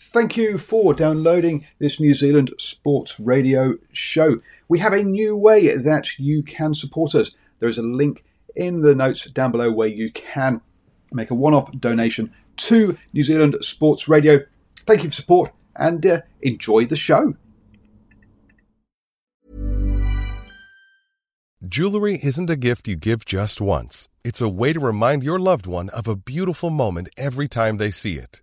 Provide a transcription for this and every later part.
Thank you for downloading this New Zealand Sports Radio show. We have a new way that you can support us. There is a link in the notes down below where you can make a one off donation to New Zealand Sports Radio. Thank you for support and uh, enjoy the show. Jewelry isn't a gift you give just once, it's a way to remind your loved one of a beautiful moment every time they see it.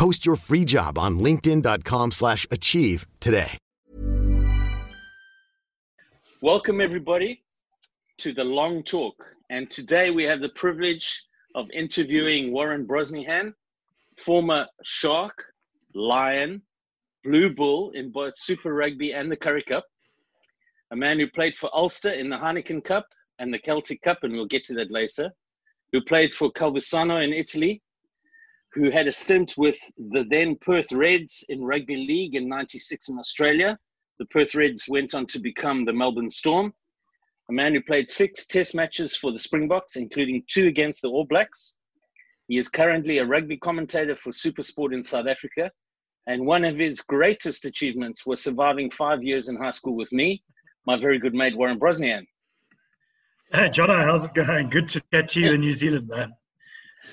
Post your free job on linkedin.com slash achieve today. Welcome, everybody, to the Long Talk. And today we have the privilege of interviewing Warren Brosnahan, former Shark, Lion, Blue Bull in both Super Rugby and the Currie Cup, a man who played for Ulster in the Heineken Cup and the Celtic Cup, and we'll get to that later, who played for Calvisano in Italy, who had a stint with the then Perth Reds in Rugby League in 96 in Australia. The Perth Reds went on to become the Melbourne Storm. A man who played six test matches for the Springboks, including two against the All Blacks. He is currently a rugby commentator for Supersport in South Africa. And one of his greatest achievements was surviving five years in high school with me, my very good mate, Warren Brosnahan. Hey, Jono, how's it going? Good to chat to you in New Zealand, man.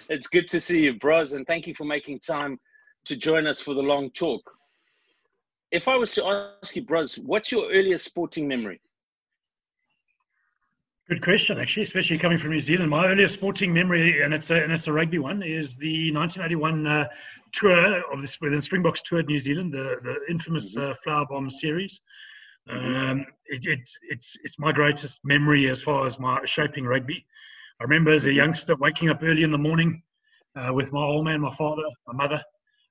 It's good to see you, Bros, and thank you for making time to join us for the long talk. If I was to ask you, Bros, what's your earliest sporting memory? Good question, actually, especially coming from New Zealand. My earliest sporting memory, and it's a, and it's a rugby one, is the 1981 uh, tour of the, the Springboks toured New Zealand, the, the infamous mm-hmm. uh, Flour Bomb series. Um, it, it, it's, it's my greatest memory as far as my shaping rugby. I remember as a youngster waking up early in the morning uh, with my old man, my father, my mother,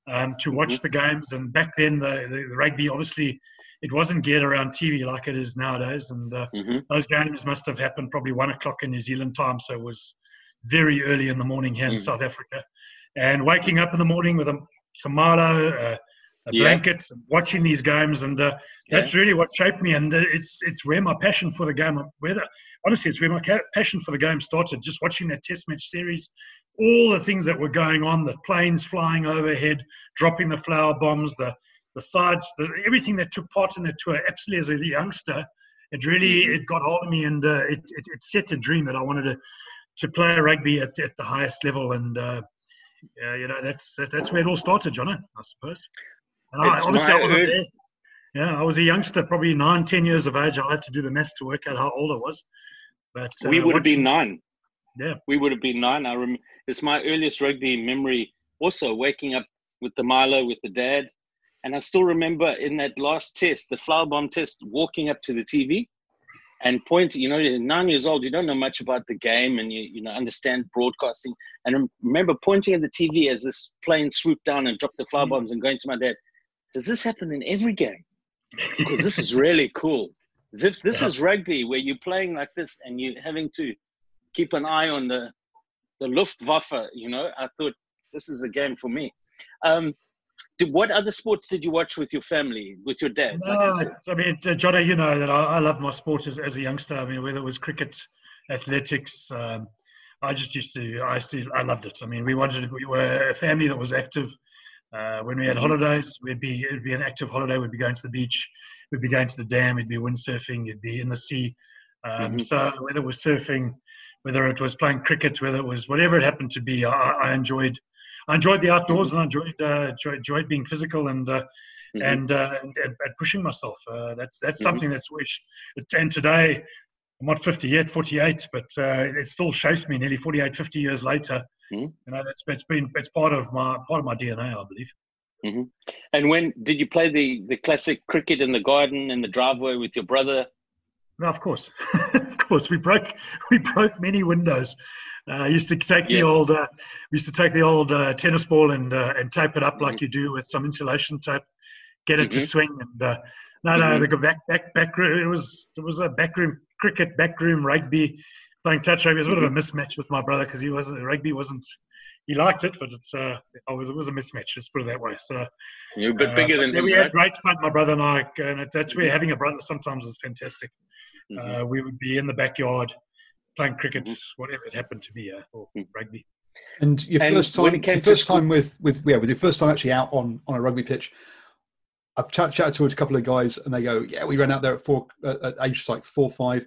um, to watch mm-hmm. the games. And back then, the, the, the, rugby obviously it wasn't geared around TV like it is nowadays. And uh, mm-hmm. those games must have happened probably one o'clock in New Zealand time, so it was very early in the morning here mm-hmm. in mm. South Africa. And waking up in the morning with a, some Milo, uh, yeah. blanket, watching these games, and uh, that's yeah. really what shaped me. And uh, it's it's where my passion for the game, where the, honestly, it's where my passion for the game started. Just watching that Test match series, all the things that were going on, the planes flying overhead, dropping the flour bombs, the the sides, the, everything that took part in the tour. Absolutely, as a youngster, it really mm-hmm. it got hold of me, and uh, it, it, it set a dream that I wanted to to play rugby at, at the highest level, and uh, you know that's that's where it all started, John. I suppose. And I, honestly, I wasn't there. Yeah, I was a youngster, probably nine, ten years of age. I had to do the maths to work out how old I was. But uh, we would have been nine. Yeah, we would have been nine. I rem- it's my earliest rugby memory. Also, waking up with the Milo with the dad, and I still remember in that last test, the flour bomb test, walking up to the TV and pointing. You know, nine years old, you don't know much about the game, and you you know understand broadcasting. And remember pointing at the TV as this plane swooped down and dropped the flour mm. bombs, and going to my dad, "Does this happen in every game?" because this is really cool. As if this yeah. is rugby where you're playing like this and you're having to keep an eye on the the Luftwaffe. You know, I thought this is a game for me. Um, did, what other sports did you watch with your family, with your dad? No, like I, I, mean, uh, Johnny, you know that I, I love my sport as, as, a youngster. I mean, whether it was cricket, athletics, um, I just used to, I used to, I loved it. I mean, we wanted, we were a family that was active. Uh, when we had holidays, we'd be it'd be an active holiday. We'd be going to the beach, we'd be going to the dam, we'd be windsurfing, we'd be in the sea. Um, mm-hmm. So whether it was surfing, whether it was playing cricket, whether it was whatever it happened to be, I, I enjoyed. I enjoyed the outdoors mm-hmm. and I enjoyed, uh, enjoyed, enjoyed being physical and uh, mm-hmm. and, uh, and, and, pushing myself. Uh, that's that's mm-hmm. something that's which and today I'm not 50 yet, 48, but uh, it still shapes me nearly 48, 50 years later. Mm-hmm. You know, that's that's been it's part of my part of my DNA, I believe. Mm-hmm. And when did you play the the classic cricket in the garden in the driveway with your brother? No, of course, of course. We broke we broke many windows. Uh, I used to take the old uh, we used to take the old uh, tennis ball and uh, and tape it up mm-hmm. like you do with some insulation tape, get it to mm-hmm. swing. And uh, no, no, mm-hmm. the back back back it was it was a backroom cricket, backroom rugby, playing touch rugby. It was a bit of a mm-hmm. mismatch with my brother because he wasn't rugby wasn't he liked it, but it's uh, it was it was a mismatch. Let's put it that way. So you're a bit bigger than him. We had great fun, my brother and I, and that's where having a brother sometimes is fantastic. Mm-hmm. we would be in the backyard playing cricket, mm-hmm. whatever it happened to be, uh, or mm. rugby. And your and first time, your first school- time with with yeah, with your first time actually out on on a rugby pitch. I've chat, chatted to a couple of guys, and they go, "Yeah, we ran out there at four, at, at age like four, five,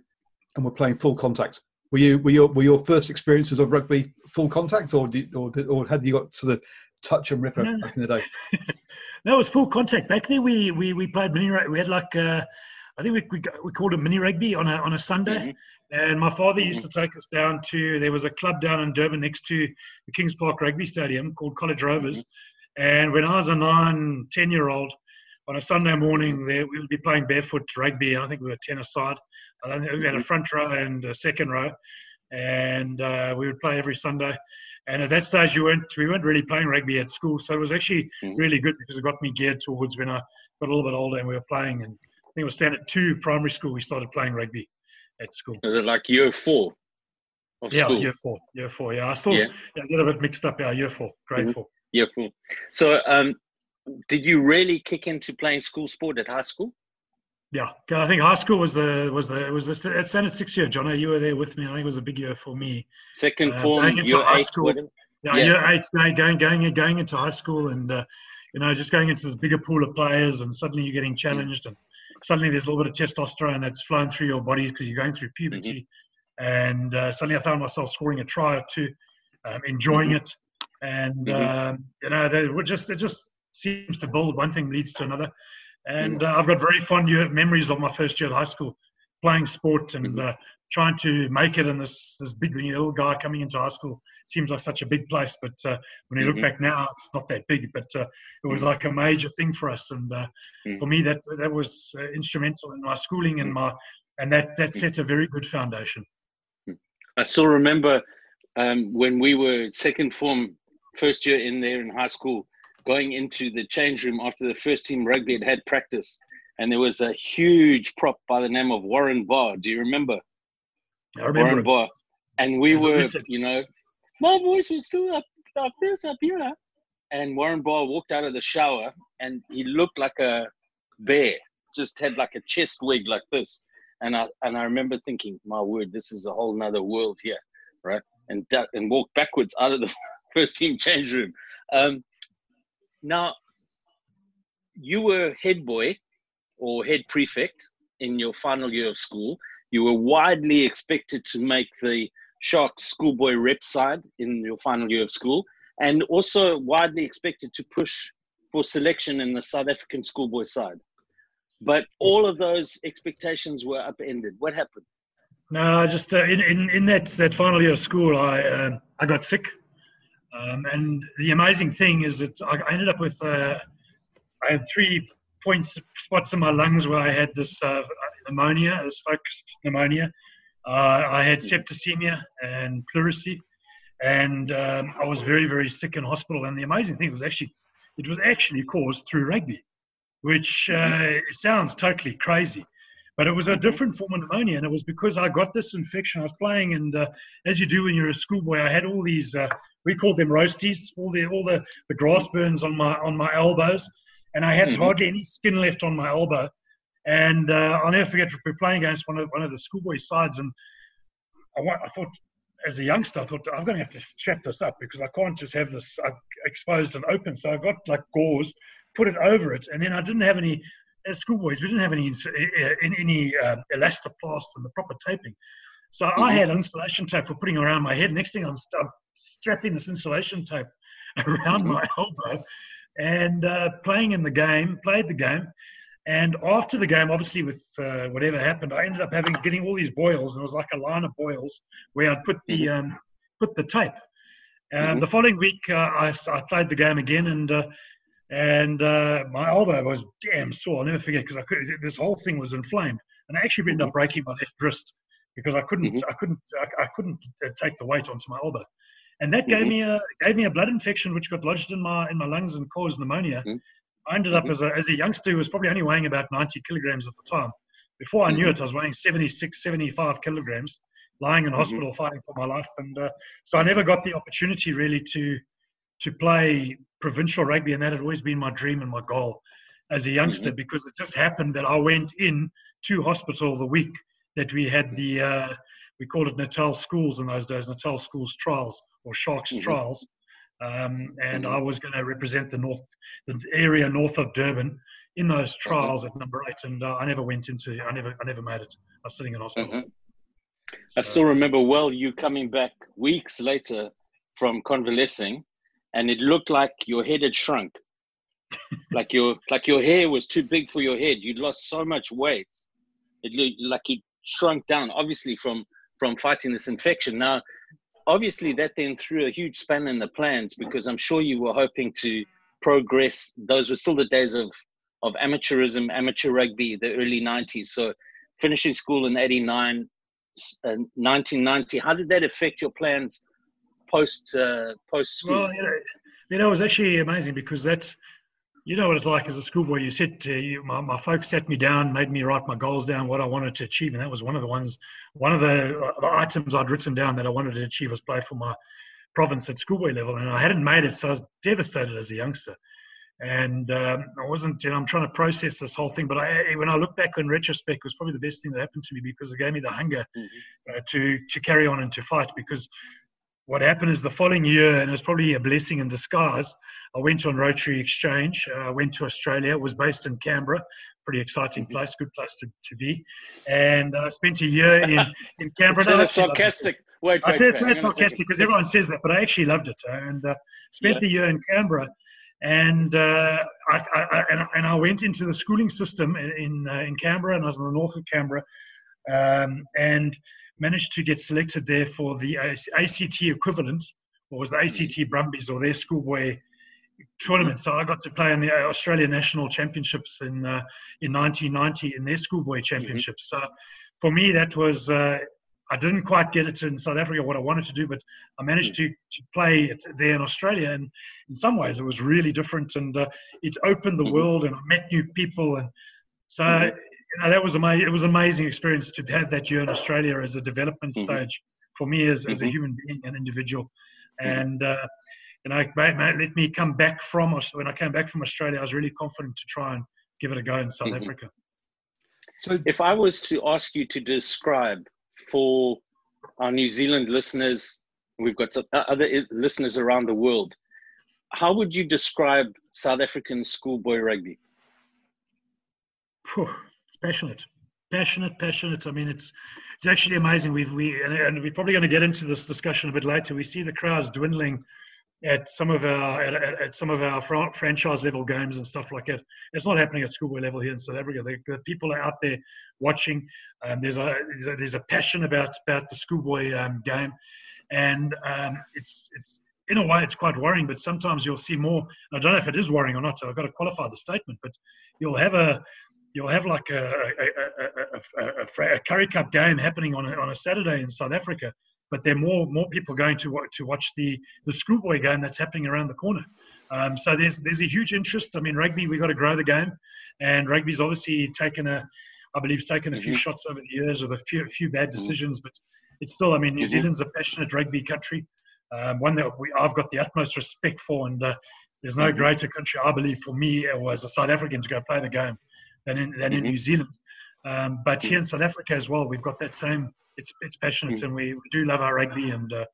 and we're playing full contact." Were you were your were your first experiences of rugby full contact, or did, or did, or had you got sort of touch and rippa no. back in the day? no, it was full contact. Back then, we we, we played mini. We had like uh, I think we, we we called it mini rugby on a on a Sunday. Mm-hmm. And my father used to take us down to, there was a club down in Durban next to the Kings Park Rugby Stadium called College Rovers. And when I was a nine, ten year old, on a Sunday morning, there, we would be playing barefoot rugby. I think we were 10 aside. I think we had a front row and a second row. And uh, we would play every Sunday. And at that stage, you weren't, we weren't really playing rugby at school. So it was actually really good because it got me geared towards when I got a little bit older and we were playing. And I think it was standard two primary school, we started playing rugby at school. Like year four? yeah, school? year four. Year four. Yeah, I still yeah. yeah, a little bit mixed up. Yeah, year four, grade mm-hmm. four. Year four. So, um, did you really kick into playing school sport at high school? Yeah, I think high school was the was the it was the at standard six year. John, you were there with me. I think it was a big year for me. Second uh, form, into high eight, school. Yeah, yeah, year eight, going going going going into high school, and uh, you know just going into this bigger pool of players, and suddenly you're getting challenged, and suddenly there's a little bit of testosterone that's flowing through your body because you're going through puberty. Mm-hmm. And uh, suddenly I found myself scoring a try or two, um, enjoying mm-hmm. it. And, mm-hmm. um, you know, they were just, it just seems to build. One thing leads to another. And uh, I've got very fond memories of my first year at high school playing sport and mm-hmm. uh, trying to make it in this this big little guy coming into high school seems like such a big place but uh, when you look mm-hmm. back now it's not that big but uh, it was mm-hmm. like a major thing for us and uh, mm-hmm. for me that that was uh, instrumental in my schooling and my and that that mm-hmm. set a very good foundation i still remember um, when we were second form first year in there in high school going into the change room after the first team rugby had had practice and there was a huge prop by the name of Warren Barr. Do you remember? I remember. Warren Barr. And we were, you know, my voice was still up like this up here. And Warren Barr walked out of the shower and he looked like a bear, just had like a chest wig like this. And I and I remember thinking, my word, this is a whole nother world here, right? And and walked backwards out of the first team change room. Um, now, you were head boy or head prefect in your final year of school. You were widely expected to make the Sharks schoolboy rep side in your final year of school, and also widely expected to push for selection in the South African schoolboy side. But all of those expectations were upended. What happened? No, just uh, in, in, in that, that final year of school, I uh, I got sick, um, and the amazing thing is that I ended up with uh, I had three points spots in my lungs where I had this uh, pneumonia, this focused pneumonia. Uh, I had septicemia and pleurisy, and um, I was very, very sick in hospital. And the amazing thing was actually, it was actually caused through rugby, which uh, sounds totally crazy. But it was a different form of pneumonia, and it was because I got this infection. I was playing, and uh, as you do when you're a schoolboy, I had all these. Uh, we called them roasties, all the all the, the grass burns on my on my elbows, and I had mm-hmm. hardly any skin left on my elbow. And uh, I'll never forget we were playing against one of one of the schoolboy sides, and I, I thought as a youngster, I thought I'm going to have to strap this up because I can't just have this uh, exposed and open. So I got like gauze, put it over it, and then I didn't have any as schoolboys, we didn't have any in, any uh, elastoplast and the proper taping. So mm-hmm. I had insulation tape for putting around my head. Next thing I'm, st- I'm strapping this insulation tape around mm-hmm. my elbow and uh, playing in the game, played the game. And after the game, obviously with uh, whatever happened, I ended up having getting all these boils, and it was like a line of boils where I'd put the mm-hmm. um, put the tape. And mm-hmm. the following week, uh, I, I, played the game again, and uh, and uh, my elbow was damn sore. I'll never forget because I could. This whole thing was inflamed, and I actually ended up mm-hmm. breaking my left wrist because I couldn't mm-hmm. I couldn't I, I couldn't uh, take the weight onto my elbow, and that gave mm-hmm. me a gave me a blood infection which got lodged in my in my lungs and caused pneumonia. Mm-hmm. I ended up mm-hmm. as a as a youngster who was probably only weighing about 90 kilograms at the time. Before I knew mm-hmm. it, I was weighing 76, 75 kilograms, lying in hospital fighting for my life, and uh, so I never got the opportunity really to to play provincial rugby, and that had always been my dream and my goal as a youngster because it just happened that I went in to hospital the week that we had the uh, we called it Natal Schools in those days, Natal Schools Trials or Sharks mm-hmm. Trials, um, and mm-hmm. I was going to represent the north, the area north of Durban in those mm-hmm. trials mm-hmm. at number eight, and uh, I never went into, I never, I never made it. I was sitting in hospital. Mm-hmm. So, I still remember well you coming back weeks later from convalescing, and it looked like your head had shrunk, like your like your hair was too big for your head. You'd lost so much weight. It looked like you shrunk down, obviously from from fighting this infection. Now, obviously, that then threw a huge span in the plans because I'm sure you were hoping to progress. Those were still the days of of amateurism, amateur rugby, the early 90s. So, finishing school in 89, uh, 1990, how did that affect your plans post uh, post school? Well, you know, you know, it was actually amazing because that's you know what it's like as a schoolboy. You sit, uh, you, my, my folks sat me down, made me write my goals down, what I wanted to achieve, and that was one of the ones, one of the, uh, the items I'd written down that I wanted to achieve was play for my province at schoolboy level, and I hadn't made it, so I was devastated as a youngster. And um, I wasn't, you know, I'm trying to process this whole thing. But I, when I look back in retrospect, it was probably the best thing that happened to me because it gave me the hunger mm-hmm. uh, to to carry on and to fight. Because what happened is the following year, and it was probably a blessing in disguise. I went on Rotary Exchange. I uh, went to Australia. was based in Canberra. Pretty exciting mm-hmm. place, good place to, to be. And I uh, spent a year in, in Canberra. Of sarcastic. Wait, I say sarcastic because everyone says that, but I actually loved it. And uh, spent yeah. the year in Canberra. And, uh, I, I, and, and, I went into the schooling system in, in, uh, in Canberra, and I was in the north of Canberra. Um, and managed to get selected there for the ACT equivalent, or was the ACT Brumbies or their schoolboy tournament. So I got to play in the Australian National Championships in uh, in 1990 in their schoolboy championships. Mm-hmm. So for me, that was uh, I didn't quite get it in South Africa what I wanted to do, but I managed to, to play it there in Australia. And in some ways, it was really different, and uh, it opened the mm-hmm. world, and I met new people, and so. Mm-hmm. You know, that was amazing. It was an amazing experience to have that year in Australia as a development mm-hmm. stage for me as, as a mm-hmm. human being, an individual, mm-hmm. and uh, and I mate, mate, let me come back from when I came back from Australia, I was really confident to try and give it a go in South mm-hmm. Africa. So, if I was to ask you to describe for our New Zealand listeners, we've got some other listeners around the world, how would you describe South African schoolboy rugby? Whew, it's passionate, passionate, passionate. I mean, it's it's actually amazing. We've we and, and we're probably going to get into this discussion a bit later. We see the crowds dwindling at some of our at, at, some of our franchise level games and stuff like that. It's not happening at schoolboy level here in South Africa. The, people are out there watching. Um, there's a there's a passion about about the schoolboy um, game, and um, it's it's in a way it's quite worrying. But sometimes you'll see more. I don't know if it is worrying or not. So I've got to qualify the statement. But you'll have a you'll have like a a, a, a, a Currie Cup game happening on a, on a Saturday in South Africa but there are more more people going to to watch the the schoolboy game that's happening around the corner. Um, so there's there's a huge interest. I mean, rugby we've got to grow the game, and rugby's obviously taken a, I believe, it's taken a mm-hmm. few shots over the years with a few a few bad mm-hmm. decisions, but it's still. I mean, New mm-hmm. Zealand's a passionate rugby country, um, one that we, I've got the utmost respect for, and uh, there's no mm-hmm. greater country I believe for me or as a South African to go play the game than in than in mm-hmm. New Zealand. Um, but here in South Africa as well, we've got that same. It's it's passionate, mm. and we, we, do love our rugby, and uh,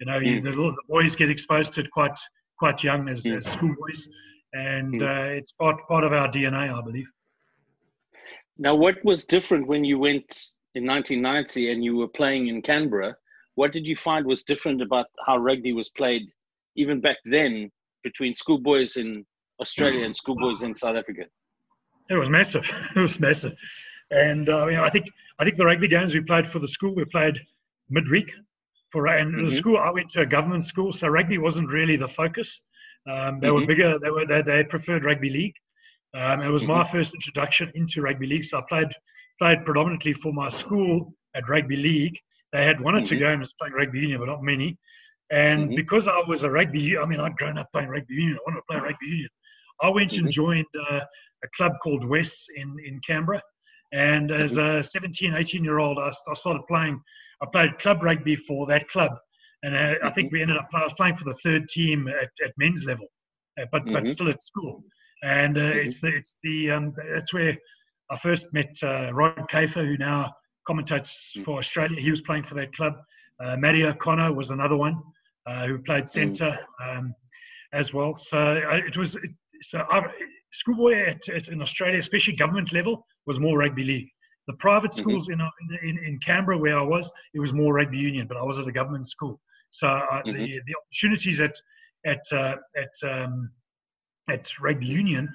you know mm. the, the, boys get exposed to it quite quite young as, mm. as schoolboys, and mm. uh, it's part part of our DNA, I believe. Now, what was different when you went in 1990 and you were playing in Canberra? What did you find was different about how rugby was played even back then between schoolboys in Australia and schoolboys in South Africa? It was massive. it was massive, and uh, you know, I think I think the rugby games we played for the school we played midweek for and mm-hmm. the school I went to a government school, so rugby wasn't really the focus. Um, they mm-hmm. were bigger. They were they, they preferred rugby league. Um, it was mm-hmm. my first introduction into rugby league, so I played played predominantly for my school at rugby league. They had one or 2 mm-hmm. games playing rugby union, but not many. And mm-hmm. because I was a rugby, I mean, I'd grown up playing rugby union. I wanted to play rugby union. I went and mm-hmm. joined uh, a club called West in, in Canberra. And as mm-hmm. a 17, 18 year old, I, I started playing. I played club rugby for that club. And uh, I think we ended up, I was playing for the third team at, at men's level, uh, but, but still at school. And uh, it's the, it's the, um, that's where I first met uh, Rod Kafer, who now commentates for Australia. He was playing for that club. Uh, Matty O'Connor was another one uh, who played centre um, as well. So it was so I, schoolboy at, at, in Australia, especially government level, was more rugby league. The private mm-hmm. schools mm-hmm. in, in, in Canberra where I was, it was more rugby union, but I was at a government school. So uh, mm-hmm. the the opportunities at at uh, at um, at rugby union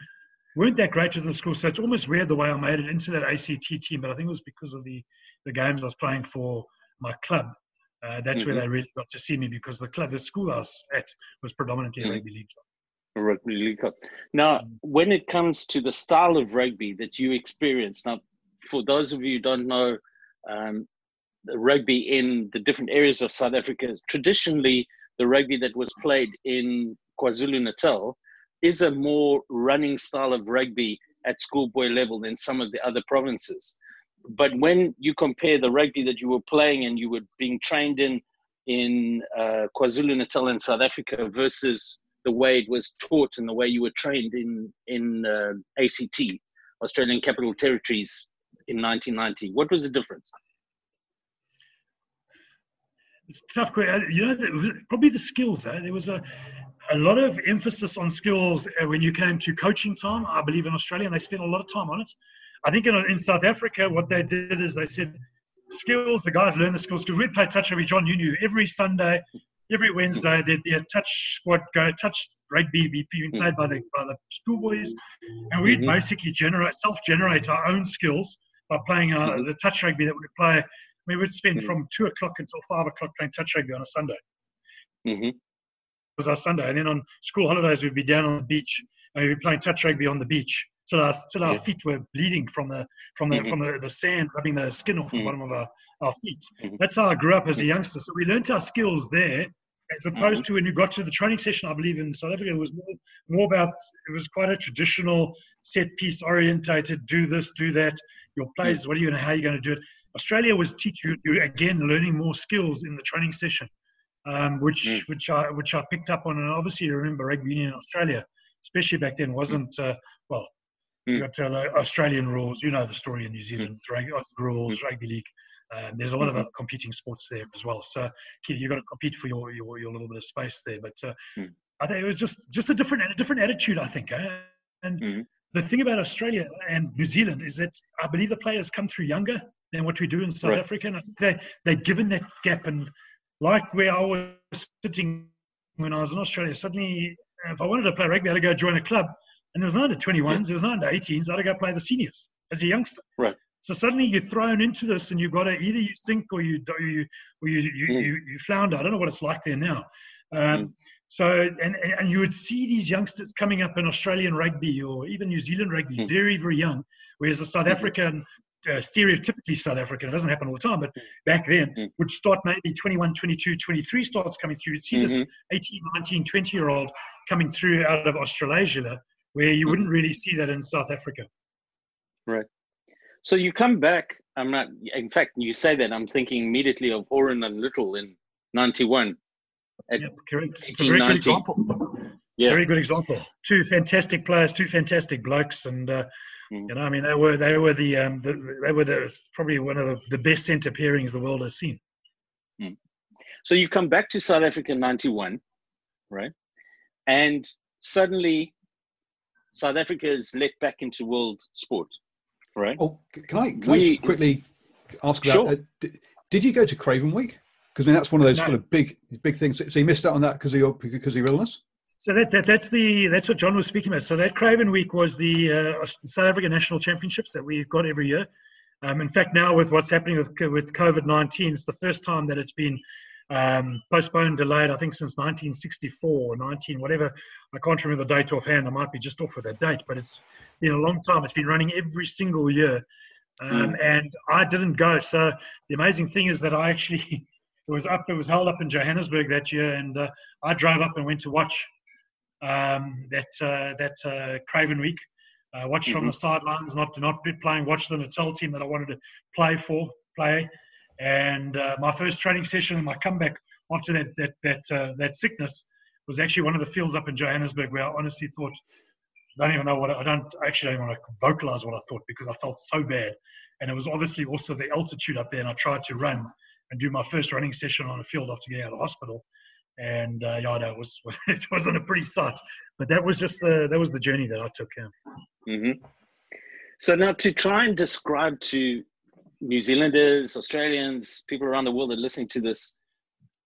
weren't that great with the school. So it's almost weird the way I made it into that ACT team, but I think it was because of the the games I was playing for my club. Uh, that's mm-hmm. where they really got to see me because the club, the school I was at, was predominantly mm-hmm. rugby league club. Rugby league club. Now, mm-hmm. when it comes to the style of rugby that you experience, now, for those of you who don't know, um, rugby in the different areas of South Africa, traditionally the rugby that was played in KwaZulu Natal is a more running style of rugby at schoolboy level than some of the other provinces but when you compare the rugby that you were playing and you were being trained in in uh, KwaZulu Natal in South Africa versus the way it was taught and the way you were trained in in uh, ACT, Australian Capital Territories, in 1990, what was the difference? It's tough. You know, probably the skills. Eh? There was a a lot of emphasis on skills uh, when you came to coaching time. I believe in Australia, and they spent a lot of time on it. I think in, in South Africa, what they did is they said skills. The guys learn the skills because we'd play touch rugby. John, you knew every Sunday, every Wednesday there'd be a touch squad go touch rugby be played by the by the schoolboys, and we'd mm-hmm. basically generate self-generate our own skills by playing our, mm-hmm. the touch rugby that we would play. We would spend mm-hmm. from two o'clock until five o'clock playing touch rugby on a Sunday. Mm-hmm. was our Sunday, and then on school holidays we'd be down on the beach and we'd be playing touch rugby on the beach till our till our yeah. feet were bleeding from the from the mm-hmm. from the, the sand rubbing the skin off the mm-hmm. bottom of our, our feet. Mm-hmm. That's how I grew up as a youngster. So we learned our skills there, as opposed mm-hmm. to when you got to the training session. I believe in South Africa, it was more more about it was quite a traditional set piece orientated. Do this, do that. Your plays. What are you going to? How are you going to do it? Australia was teach you, you again learning more skills in the training session, um, which mm. which I which I picked up on. And obviously, you remember rugby union in Australia, especially back then, wasn't uh, well. You've got to uh, Australian rules. You know the story in New Zealand. Mm. Rugby, rules, mm. rugby league. Um, there's a lot of other competing sports there as well. So you've got to compete for your, your, your little bit of space there. But uh, mm. I think it was just just a different a different attitude. I think. Eh? And mm. the thing about Australia and New Zealand is that I believe the players come through younger than what we do in South right. Africa. And I think they they're given that gap. And like where I was sitting when I was in Australia, suddenly if I wanted to play rugby, I had to go join a club and there was no under 21s, there was no under 18s. I had to go play the seniors as a youngster. Right. So suddenly you're thrown into this, and you've got to either you sink or you you or you you, mm. you, you flounder. I don't know what it's like there now. Um, mm. So and and you would see these youngsters coming up in Australian rugby or even New Zealand rugby, mm. very very young, whereas the South mm-hmm. African uh, stereotypically South African, it doesn't happen all the time, but back then mm. would start maybe 21, 22, 23 starts coming through. You'd see mm-hmm. this 18, 19, 20 year old coming through out of Australasia where you wouldn't really see that in South Africa. Right. So you come back. I'm not. In fact, you say that I'm thinking immediately of Horan and Little in '91. At yep, correct. It's a very good example. Yeah. Very good example. Two fantastic players, two fantastic blokes, and uh, mm. you know, I mean, they were they were the, um, the they were the, probably one of the, the best centre pairings the world has seen. Mm. So you come back to South Africa in '91, right? And suddenly South Africa is let back into world sport, right? Oh, can I, can we, I quickly ask about? Sure. Uh, did, did, you go to Craven Week? Because I mean, that's one of those no. sort of big big things. So you missed out on that because of your because of your illness. So that, that that's the that's what John was speaking about. So that Craven Week was the uh, South African National Championships that we've got every year. Um, in fact, now with what's happening with with COVID nineteen, it's the first time that it's been um, postponed, delayed. I think since 1964 or 19 whatever. I can't remember the date offhand. I might be just off with that date, but it's been a long time. It's been running every single year, um, mm. and I didn't go. So the amazing thing is that I actually it was up. It was held up in Johannesburg that year, and uh, I drove up and went to watch um, that uh, that uh, Craven Week. Uh, watch mm-hmm. from the sidelines, not to not be playing. Watch the Natal team that I wanted to play for, play. And uh, my first training session and my comeback after that that that uh, that sickness was actually one of the fields up in Johannesburg where I honestly thought, I don't even know what I, don't I actually don't want to vocalize what I thought because I felt so bad. And it was obviously also the altitude up there, and I tried to run and do my first running session on a field after getting out of hospital and uh, yeah, no, it was it wasn't a pretty sight, but that was just the that was the journey that I took. Mm-hmm. So now to try and describe to New Zealanders, Australians, people around the world are listening to this,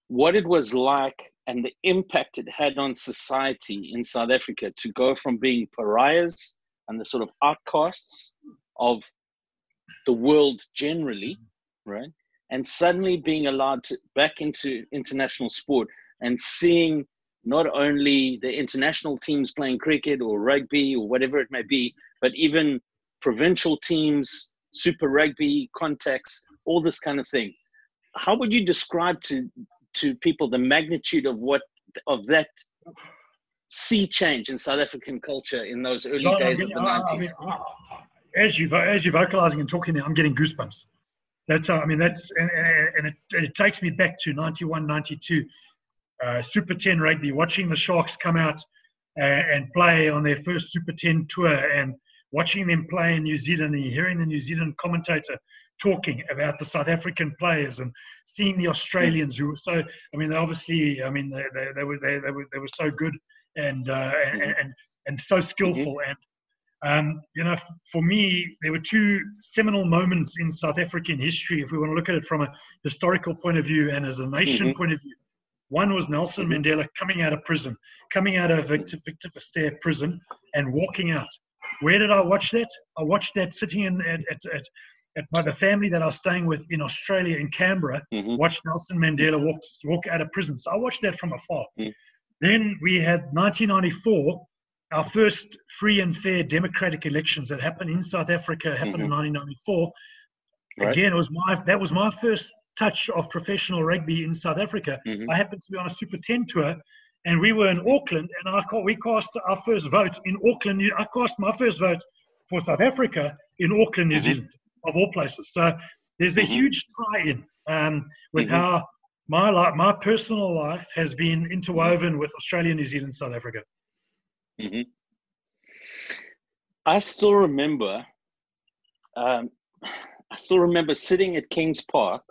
what it was like and the impact it had on society in South Africa to go from being pariahs and the sort of outcasts of the world generally, right? And suddenly being allowed to back into international sport and seeing not only the international teams playing cricket or rugby or whatever it may be, but even provincial teams, super rugby context, all this kind of thing. How would you describe to to people the magnitude of what of that sea change in South African culture in those early John, days of the nineties? I mean, as you as you're vocalizing and talking I'm getting goosebumps. That's how, I mean that's and, and it, it takes me back to 91, 92 uh, Super 10 rugby, watching the Sharks come out uh, and play on their first Super 10 tour and watching them play in New Zealand and hearing the New Zealand commentator talking about the South African players and seeing the Australians who were so, I mean, obviously, I mean, they, they, they were, they, they, were, they were so good and, uh, and, and, and so skillful. Mm-hmm. And, um, you know, for me, there were two seminal moments in South African history, if we want to look at it from a historical point of view and as a nation mm-hmm. point of view. One was Nelson mm-hmm. Mandela coming out of prison, coming out of Victor, Victor Verster prison and walking out. Where did I watch that? I watched that sitting in at, at, at, at by the family that I was staying with in Australia, in Canberra, mm-hmm. watched Nelson Mandela walk, walk out of prison. So I watched that from afar. Mm-hmm. Then we had 1994, our first free and fair democratic elections that happened in South Africa happened mm-hmm. in 1994. Right. Again, it was my that was my first touch of professional rugby in South Africa. Mm-hmm. I happened to be on a Super 10 tour, and we were in Auckland, and I we cast our first vote in Auckland. I cast my first vote for South Africa in Auckland, New mm-hmm. Zealand, of all places. So there's a mm-hmm. huge tie-in um, with mm-hmm. how my life, my personal life has been interwoven with Australia, New Zealand, South Africa. Mm-hmm. I still remember. Um, I still remember sitting at Kings Park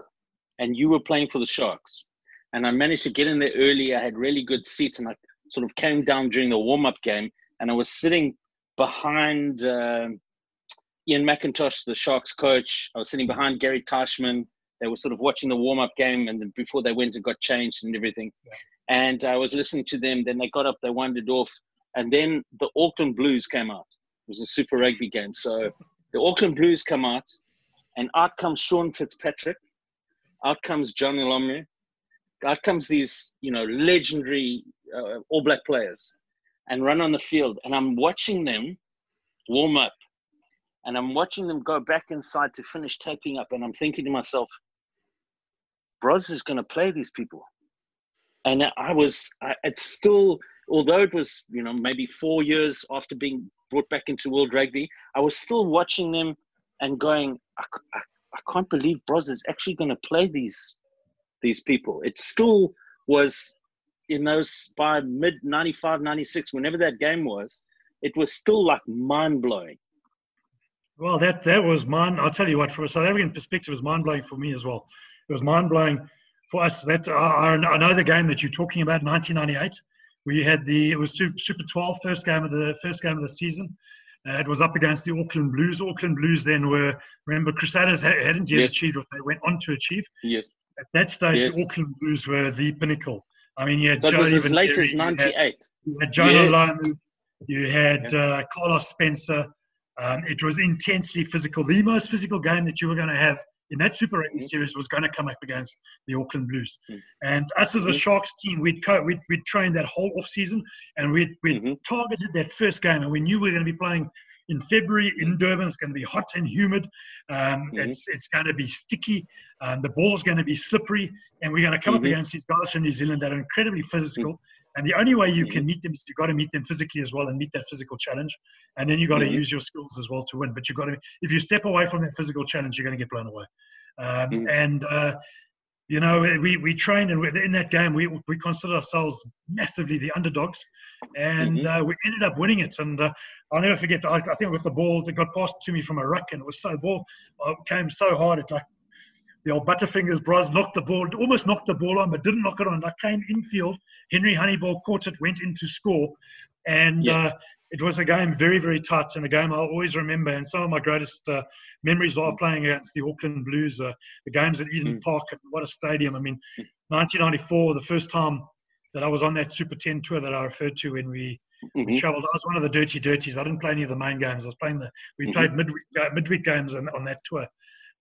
and you were playing for the Sharks. And I managed to get in there early. I had really good seats, and I sort of came down during the warm up game. And I was sitting behind uh, Ian McIntosh, the Sharks coach. I was sitting behind Gary Teichmann. They were sort of watching the warm up game, and then before they went and got changed and everything. Yeah. And I was listening to them. Then they got up, they wandered off, and then the Auckland Blues came out. It was a Super Rugby game. So the Auckland Blues come out, and out comes Sean Fitzpatrick, out comes Jonah Lomu, out comes these, you know, legendary uh, All Black players and run on the field. And I'm watching them warm up and I'm watching them go back inside to finish taping up. And I'm thinking to myself, Bros is going to play these people. And I was, I, it's still, although it was, you know, maybe four years after being brought back into World Rugby, I was still watching them and going, I, I, I can't believe Bros is actually going to play these these people. It still was in those by mid 95, 96, whenever that game was, it was still like mind blowing. Well, that that was mind. I'll tell you what, from a South African perspective, it was mind blowing for me as well. It was mind blowing for us. That I, I know the game that you're talking about, 1998. We had the it was Super 12 first game of the first game of the season. Uh, it was up against the Auckland Blues. Auckland Blues then were, remember, Crusaders hadn't yet yes. achieved what they went on to achieve. Yes. At that stage, yes. the Auckland Blues were the pinnacle. I mean, you had it Joe was as late as 98. You had Jonah Yes. Lomu, you had uh, Carlos Spencer. Um, it was intensely physical. The most physical game that you were going to have in that Super Rugby Mhm. series was going to come up against the Auckland Blues. Mhm. And us as a Mhm. Sharks team, we'd, co- we'd, we'd trained that whole off season and we'd, we'd Mhm. targeted that first game. And we knew we were going to be playing in February in Durban. It's going to be hot and humid. Um, Mhm. It's it's going to be sticky. Um, the ball's going to be slippery, and we're going to come up Mhm. against these guys from New Zealand that are incredibly physical. And the only way you Mm-hmm. can meet them is you've got to meet them physically as well and meet that physical challenge. And then you've got to use your skills as well to win. But you've got to, if you step away from that physical challenge, you're going to get blown away. Um. And, uh, you know, we, we trained and in that game, we, we considered ourselves massively the underdogs. And Mhm. uh, we ended up winning it. And uh, I'll never forget, I, I think I got the ball that got passed to me from a ruck, and it was so, the ball uh, came so hard, it like the old Butterfingers bros knocked the ball, almost knocked the ball on, but didn't knock it on. I came infield. Henry Honeyball caught it, went in to score, and Yeah. uh, it was a game very, very tight and a game I'll always remember. And some of my greatest uh, memories are playing against the Auckland Blues, uh, the games at Eden Mm. Park. What a stadium! I mean, 1994, the first time that I was on that Super 10 tour that I referred to when we we Mhm. travelled. I was one of the dirty dirties. I didn't play any of the main games. I was playing the. We Mhm. played midweek uh, midweek games on, on that tour.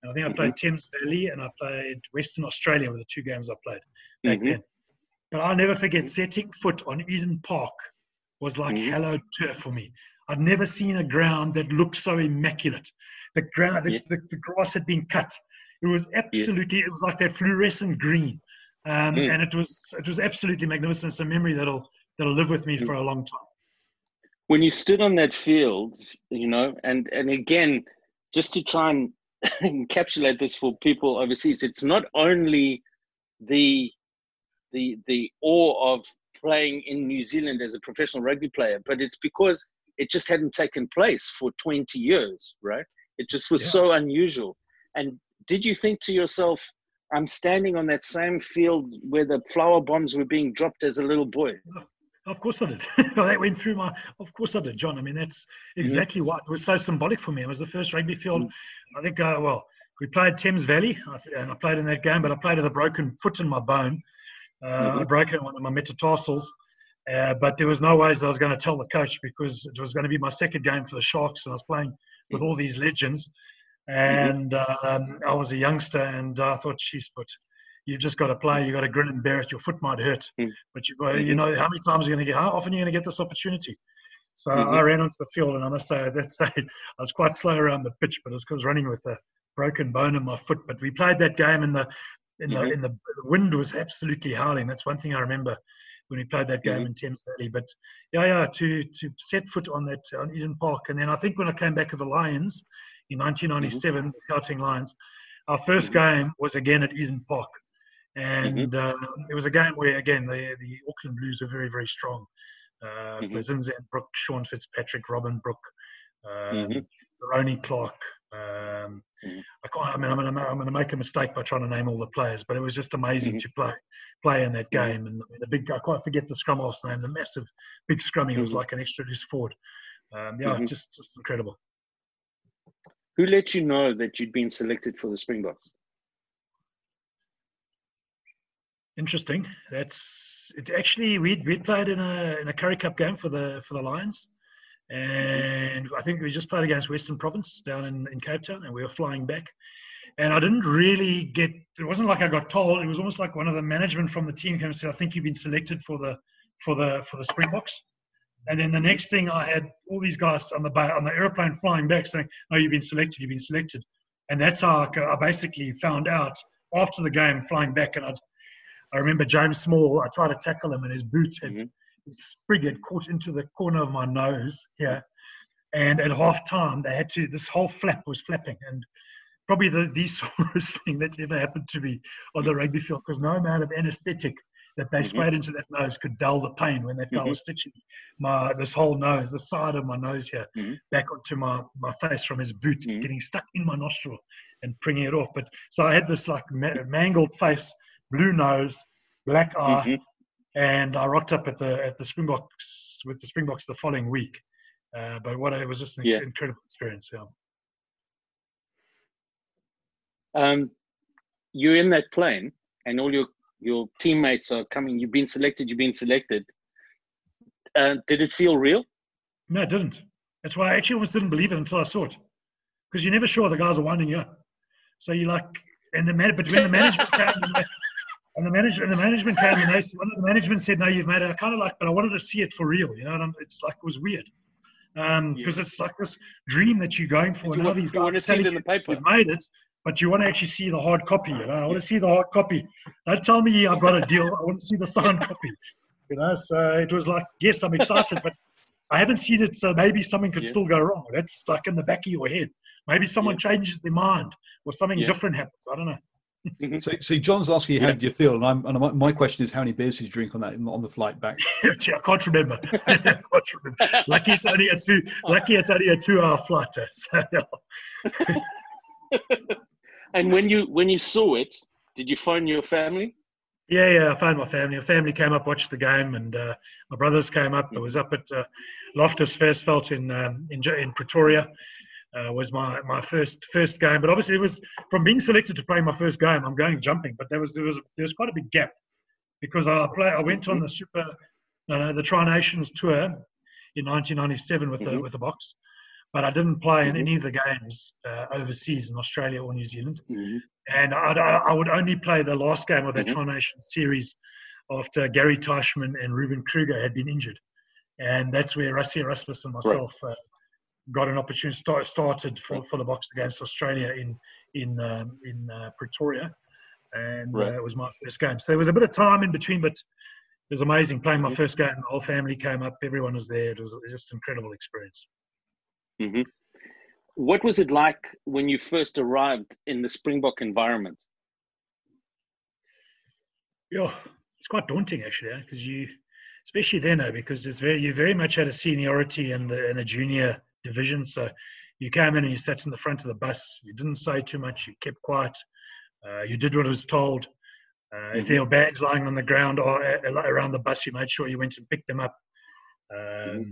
And I think I played Thames Valley and I played Western Australia were the two games I played back Mhm. then. But I'll never forget setting foot on Eden Park was like hallowed turf for me. I'd never seen a ground that looked so immaculate. The ground, the, Yeah. the, the grass had been cut. It was absolutely. It was like that fluorescent green, um, Mm. and it was it was absolutely magnificent. It's a memory that'll that'll live with me Mm. for a long time. when you stood on that field, you know, and and again, just to try and encapsulate this for people overseas, it's not only the the the awe of playing in New Zealand as a professional rugby player, but it's because it just hadn't taken place for 20 years, right? It just was Yeah. so unusual. And did you think to yourself, I'm standing on that same field where the flour bombs were being dropped as a little boy? Of course I did. that went through my. Of course I did, John. I mean, that's exactly what was so symbolic for me. It was the first rugby field. I think. Uh, well, we played Thames Valley, and I played in that game, but I played with a broken foot in my bone. Uh, I broke it one of my metatarsals, uh, but there was no ways I was going to tell the coach because it was going to be my second game for the Sharks, and I was playing with all these legends. And um, I was a youngster, and I thought, she's but you've just got to play. You've got to grin and bear it. Your foot might hurt, Mm. but you've got, you know, how many times are you're going to get, how often are you're going to get this opportunity." So Mhm. I ran onto the field, and I must say that day I was quite slow around the pitch, but it was because running with a broken bone in my foot. But we played that game, and the in the Mhm. in the, the wind was absolutely howling. That's one thing I remember when we played that game Mhm. in Thames Valley. But yeah, yeah, to to set foot on that on Eden Park, and then I think when I came back with the Lions in 1997, the Gauteng Lions, our 1st game was again at Eden Park, and uh, it was a game where again the the Auckland Blues were very very strong. Uh, Mhm. Zinzan Brooke, Sean Fitzpatrick, Robin Brooke, um, Mhm. Ronnie Clark. Um, Mhm. I can't. I mean, I'm going to I'm going to make a mistake by trying to name all the players, but it was just amazing to play play in that game. And the big, I can't forget the scrum half's name, the massive big scrummy. It was like an extra loose forward. Um, yeah, just just incredible. Who let you know that you'd been selected for the Springboks? Interesting. That's it. Actually, we we played in a in a Currie Cup game for the for the Lions, and I think we just played against Western Province down in, in Cape Town, and we were flying back. And I didn't really get. It wasn't like I got told. It was almost like one of the management from the team came and said, "I think you've been selected for the for the for the Springboks." And then the next thing, I had all these guys on the on the airplane flying back saying, "Oh, you've been selected. You've been selected." And that's how I, I basically found out after the game, flying back, and I'd I remember James Small. I tried to tackle him, and his boot had Mhm. his sprig had caught into the corner of my nose here. And at half time, they had to. This whole flap was flapping, and probably the the sorest thing that's ever happened to me on the rugby field because no amount of anaesthetic that they Mhm. sprayed into that nose could dull the pain when that guy Mhm. was stitching my this whole nose, the side of my nose here, Mhm. back onto my my face from his boot, Mhm. getting stuck in my nostril and bringing it off. But so I had this like ma- mangled face, blue nose, black eye, Mhm. and I rocked up at the at the Springboks with the Springboks the following week. Uh, but what it was just an Yeah. incredible experience. Yeah. Um, you're in that plane, and all your your teammates are coming. You've been selected. You've been selected. Uh, did it feel real? No, it didn't. That's why I actually almost didn't believe it until I saw it, because you're never sure the guys are winding you up. So you like, and the man, but when the management came, and the, and management, and the management came, and they, one of the management said, "No, you've made it." I kind of like, but I wanted to see it for real, you know. And I'm, it's like it was weird because um, yeah. it's like this dream that you're going for. You, want, these guys want to see it in the paper. You've made it, but you want to actually see the hard copy. You know, I want to see the hard copy. Don't tell me I've got a deal. I want to see the signed copy. You know, so it was like, yes, I'm excited, but I haven't seen it, so maybe something could yeah. still go wrong. That's like in the back of your head. Maybe someone yeah. changes their mind or something yeah. different happens. I don't know. Mm-hmm. So, so John's asking you how do you feel, and, I'm, and my question is how many beers did you drink on that on the flight back? I can't remember. I can't remember. Lucky it's only a two. Lucky it's only a two-hour flight. So, and when you when you saw it, did you phone your family? Yeah, yeah, I phoned my family. My family came up, watched the game, and uh, my brothers came up. I was up at uh, Loftus Versfeld in, um, in in Pretoria. Uh, was my, my first first game, but obviously it was from being selected to play my first game. I'm going jumping, but there was there was there was quite a big gap because I play I went on the Super no, no the Tri Nations tour in 1997 with mm-hmm. the with the Boks, but I didn't play in mm-hmm. any of the games uh, overseas in Australia or New Zealand. Mm-hmm. And I, I, would only play the last game of that mm-hmm. Tri Nations series after Gary Teichmann and Ruben Kruger had been injured. And that's where Rassie Erasmus and myself right. uh, got an opportunity start, started for, for the Boks against Australia in in um, in uh, Pretoria, and right. uh, it was my first game. So there was a bit of time in between, but it was amazing playing my mm-hmm. first game. The whole family came up, everyone was there. It was just an incredible experience. Mm-hmm. What was it like when you first arrived in the Springbok environment? Yeah, it's quite daunting actually, because you, especially then, because it's very you very much had a seniority in the in a junior division. So you came in and you sat in the front of the bus. You didn't say too much. You kept quiet. Uh, you did what was told. Uh, mm-hmm. If there were bags lying on the ground or uh, around the bus, you made sure you went and picked them up. Um, mm-hmm.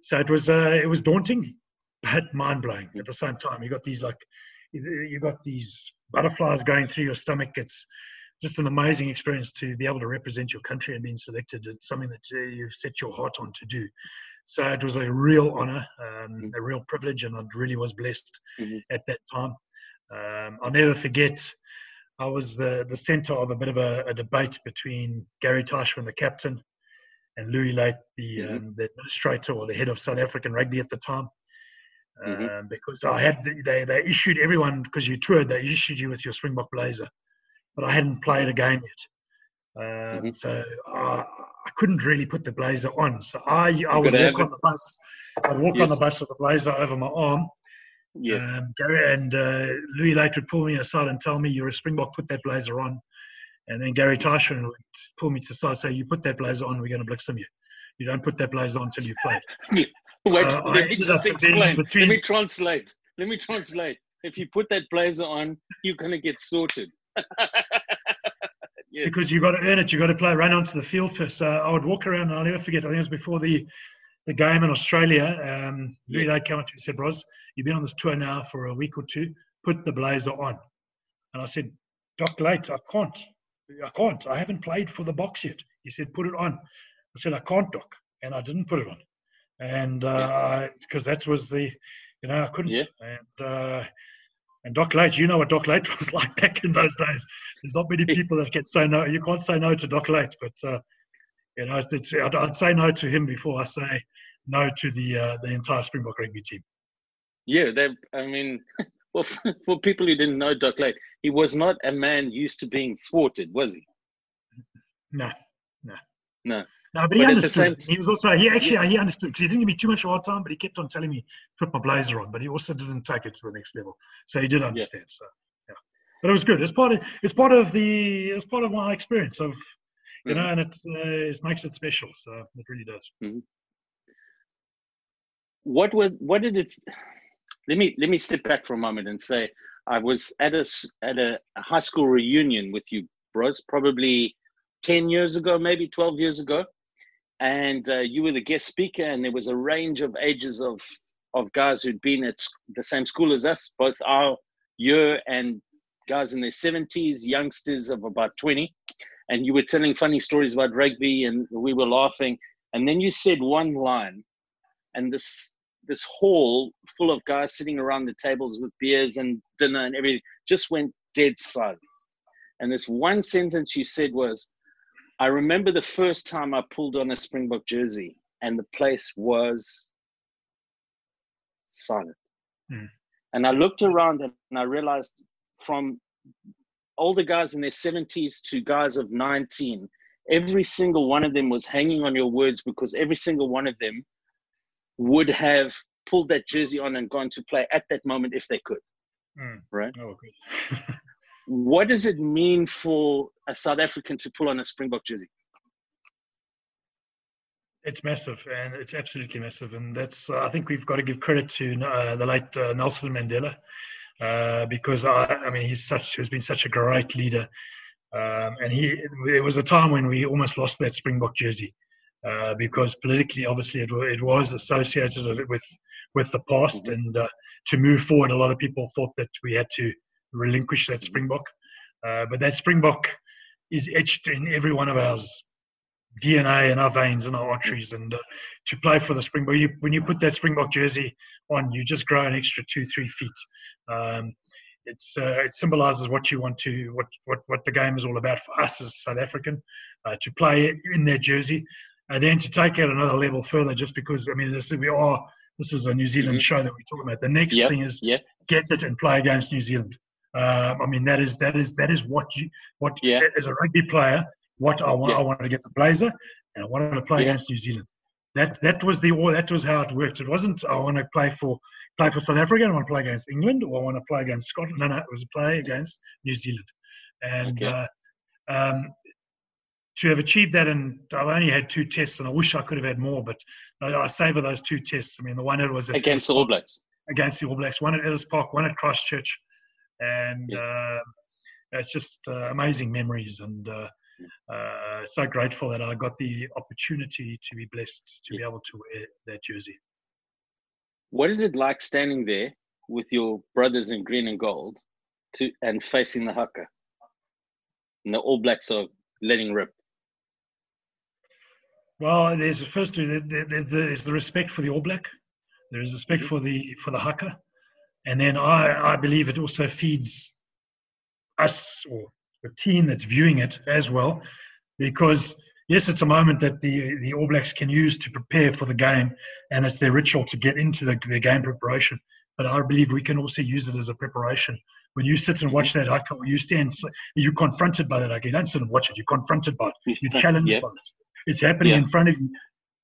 So it was uh, it was daunting, but mind blowing at the same time. You got these like you got these butterflies going through your stomach. It's just an amazing experience to be able to represent your country and being selected. It's something that uh, you've set your heart on to do. So it was a real honor, um, mm-hmm. a real privilege, and I really was blessed mm-hmm. at that time. Um, I'll never forget. I was the, the center of a bit of a, a debate between Gary Teichmann, the captain, and Louis Luyt, the, mm-hmm. um, the administrator or the head of South African rugby at the time. Mm-hmm. Um, because I had they, they issued everyone because you toured they issued you with your Springbok blazer, but I hadn't played a game yet, um, mm-hmm. so I, I couldn't really put the blazer on. So I I would walk on the bus. I'd walk yes. on the bus with the blazer over my arm. Yes. Um, Gary and uh, Louis Luyt would pull me aside and tell me, "You're a Springbok. Put that blazer on." And then Gary Teichmann would pull me to the side, say, "You put that blazer on. We're going to blitz you. You don't put that blazer on until you play." Wait, uh, let me just explain. Between... Let me translate. Let me translate. If you put that blazer on, you're going to get sorted. yes. Because you've got to earn it. You've got to play, run onto the field first. So I would walk around, and I'll never forget, I think it was before the, the game in Australia. Um. Louis came up to me and said, Ros, you've been on this tour now for a week or two. Put the blazer on. And I said, Doc Luyt, I can't. I can't. I haven't played for the Boks yet. He said, put it on. I said, I can't, Doc. And I didn't put it on and because uh, that was the, you know, I couldn't. Yeah. And uh, and Doc Luyt, you know what Doc Luyt was like back in those days. There's not many people that can say no. You can't say no to Doc Luyt, but uh, you know, it's, it's, I'd, I'd, say no to him before I say no to the uh, the entire Springbok rugby team. Yeah, they. I mean, well, for, for people who didn't know Doc Luyt, he was not a man used to being thwarted, was he? No, no, no. But he but understood. He was also he actually yeah. he understood because he didn't give me too much hard time, but he kept on telling me put my blazer on. But he also didn't take it to the next level, so he did understand. Yeah. So yeah, but it was good. It's part of it's part of the it's part of my experience of you mm-hmm. know, and it's uh, it makes it special. So it really does. Mm-hmm. What was what did it? Let me let me step back for a moment and say I was at a at a high school reunion with you, bros, probably ten years ago, maybe twelve years ago and uh, you were the guest speaker, and there was a range of ages of of guys who'd been at the same school as us, both our year and guys in their seventies, youngsters of about twenty, and you were telling funny stories about rugby, and we were laughing. And then you said one line, and this this hall full of guys sitting around the tables with beers and dinner and everything just went dead silent. And this one sentence you said was, I remember the first time I pulled on a Springbok jersey and the place was silent. Mm. And I looked around and I realized from older guys in their 70s to guys of 19, every single one of them was hanging on your words because every single one of them would have pulled that jersey on and gone to play at that moment if they could. Mm. Right? Oh, what does it mean for a South African to pull on a Springbok jersey? It's massive, and it's absolutely massive, and that's. Uh, I think we've got to give credit to uh, the late uh, Nelson Mandela, uh, because I, I mean, he's such has been such a great leader, um, and he. There was a time when we almost lost that Springbok jersey, uh, because politically, obviously, it, it was associated with with the past, mm-hmm. and uh, to move forward, a lot of people thought that we had to relinquish that Springbok. Uh, but that Springbok is etched in every one of our DNA and our veins and our arteries. And uh, to play for the Springbok, you, when you put that Springbok jersey on, you just grow an extra two, three feet. Um, it's uh, it symbolizes what you want to what, what what the game is all about for us as South African uh, to play in their jersey and then to take it another level further just because I mean this we are this is a New Zealand mm-hmm. show that we're talking about the next yep. thing is yep. get it and play against New Zealand um, I mean, that is that is that is what you what yeah. as a rugby player, what I want. Yeah. I wanted to get the blazer, and I wanted to play yeah. against New Zealand. That that was the all. that was how it worked. It wasn't I want to play for play for South Africa. I want to play against England, or I want to play against Scotland. No, no, it was a play against New Zealand, and. Okay. Uh, um, to have achieved that, and I've only had two tests, and I wish I could have had more, but I, I savour those two tests. I mean, the one it was against the All Blacks, against the All Blacks, one at Ellis Park, one at Christchurch, and yeah. uh, it's just uh, amazing memories and uh, uh, so grateful that I got the opportunity to be blessed to be able to wear that jersey. What is it like standing there with your brothers in green and gold to and facing the haka? And the All Blacks are letting rip. Well, there's first there's the respect for the All Black. There is respect mm-hmm. for the for the haka, and then I, I believe it also feeds us or the team that's viewing it as well, because yes, it's a moment that the, the All Blacks can use to prepare for the game, and it's their ritual to get into the, their game preparation. But I believe we can also use it as a preparation. When you sit and watch that haka, you stand, you're confronted by that haka. You don't sit and watch it, you're confronted by it, you're challenged yeah. by it. It's happening yeah. in front of you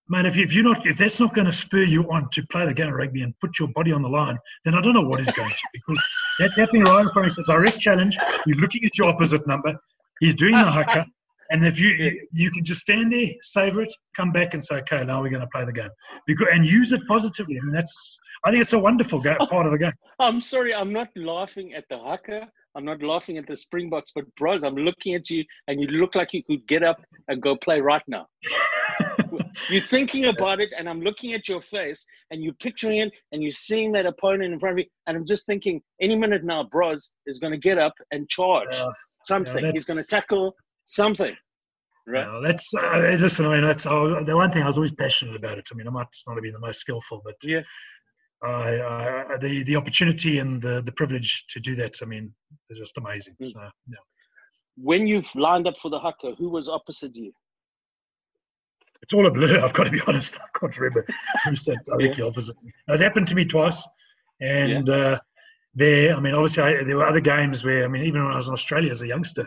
man, if, you, if you're not, if that's not going to spur you on to play the game of rugby and put your body on the line, then I don't know what is going to because that's happening right in front of us. A direct challenge. You're looking at your opposite number. He's doing the haka. And if you you can just stand there, savor it, come back and say, okay, now we're going to play the game, because and use it positively. I mean, that's I think it's a wonderful part of the game. I'm sorry, I'm not laughing at the haka. I'm not laughing at the Springboks, but bros, I'm looking at you, and you look like you could get up and go play right now. you're thinking about it, and I'm looking at your face, and you're picturing it, and you're seeing that opponent in front of you, and I'm just thinking, any minute now, Bros is going to get up and charge uh, something. Yeah, He's going to tackle something. Right. Uh, that's uh, listen. I mean, that's uh, the one thing I was always passionate about it. I mean, I might not have been the most skillful, but yeah, uh, the the opportunity and the the privilege to do that. I mean, is just amazing. Mm. So, yeah. When you've lined up for the haka, who was opposite you? It's all a blur. I've got to be honest. I can't remember who sat directly yeah. opposite me. It happened to me twice, and yeah. uh, there. I mean, obviously, I, there were other games where I mean, even when I was in Australia as a youngster,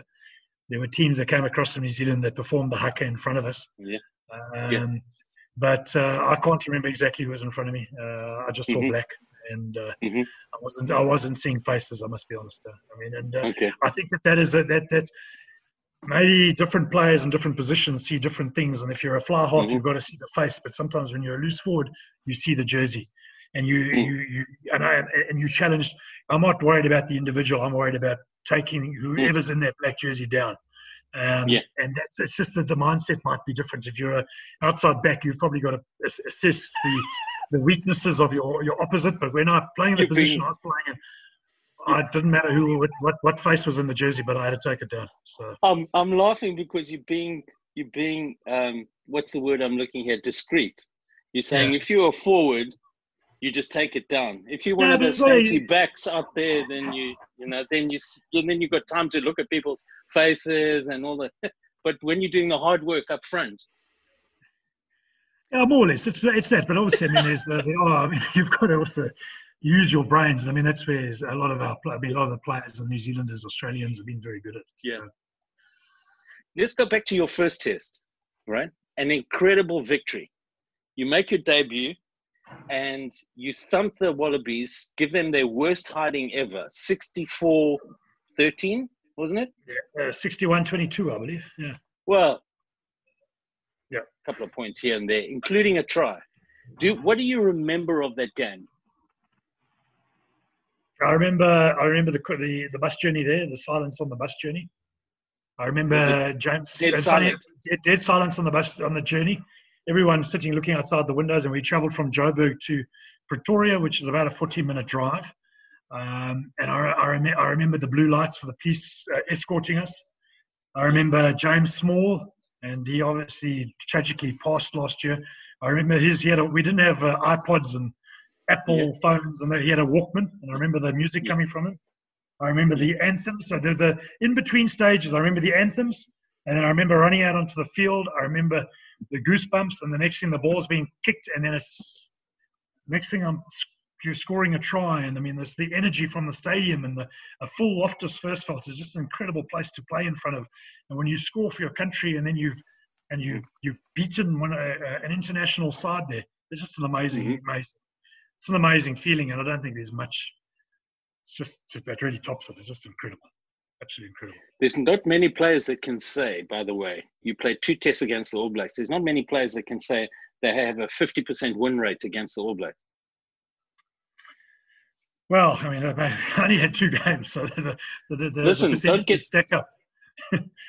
there were teams that came across from New Zealand that performed the haka in front of us. Yeah. Um, yeah. But uh, I can't remember exactly who was in front of me. Uh, I just saw mm-hmm. black, and uh, mm-hmm. I wasn't. I wasn't seeing faces. I must be honest. Uh, I mean, and uh, okay. I think that that is a, that that maybe different players in different positions see different things. And if you're a fly half, mm-hmm. you've got to see the face. But sometimes when you're a loose forward, you see the jersey, and you mm. you you and I and you challenge. I'm not worried about the individual. I'm worried about taking whoever's mm. in that black jersey down. Um, yeah. And that's it's just that the mindset might be different. If you're a outside back, you've probably got to assess the the weaknesses of your your opposite. But when I'm playing in the position I was playing in, I didn't matter who what what face was in the jersey, but I had to take it down. So I'm I'm laughing because you're being you're being um, what's the word I'm looking here? Discreet. You're saying Yeah. if you're a forward, you just take it down. If you're one Yeah, of those fancy backs out there, then you you know then you then you've got time to look at people's faces and all that. but when you're doing the hard work up front, yeah, more or less, it's it's that. But obviously, I mean, there's the, the oh, I mean, you've got to also use your brains. I mean, that's where a lot of our I mean, a lot of the players, the New Zealanders, Australians, have been very good at. Yeah. let's go back to your first test, right? An incredible victory. You make your debut and you thump the Wallabies, give them their worst hiding ever 64 13, wasn't it? Uh, 61-22, I believe. Yeah. Well, Yeah. a couple of points here and there, including a try. Do what do you remember of that game? I remember. I remember the the the bus journey there, the silence on the bus journey. I remember James dead it's funny, silent? dead, dead silence on the bus on the journey. Everyone sitting looking outside the windows, and we travelled from Joburg to Pretoria, which is about a 14-minute drive. Um, and I, I, rem- I remember the blue lights for the police uh, escorting us. I remember James Small, and he obviously tragically passed last year. I remember his. He had a, we didn't have uh, iPods and Apple Yeah. phones, and he had a Walkman, and I remember the music coming from him. I remember the anthems. So the, the in between stages, I remember the anthems, and then I remember running out onto the field. I remember the goosebumps, and the next thing the ball's being kicked, and then it's next thing I'm you're scoring a try, and I mean there's the energy from the stadium and the a full Loftus Versfeld is just an incredible place to play in front of. And when you score for your country, and then you've and you've you've beaten one uh, uh, an international side there, it's just an amazing, Mhm. amazing. It's an amazing feeling, and I don't think there's much. It's just that really tops it. It's just incredible, absolutely incredible. There's not many players that can say, by the way, you played two tests against the All Blacks. There's not many players that can say they have a 50% win rate against the All Blacks. Well, I mean, I only had two games, so the the, the, the Listen, don't percentages get- stack up.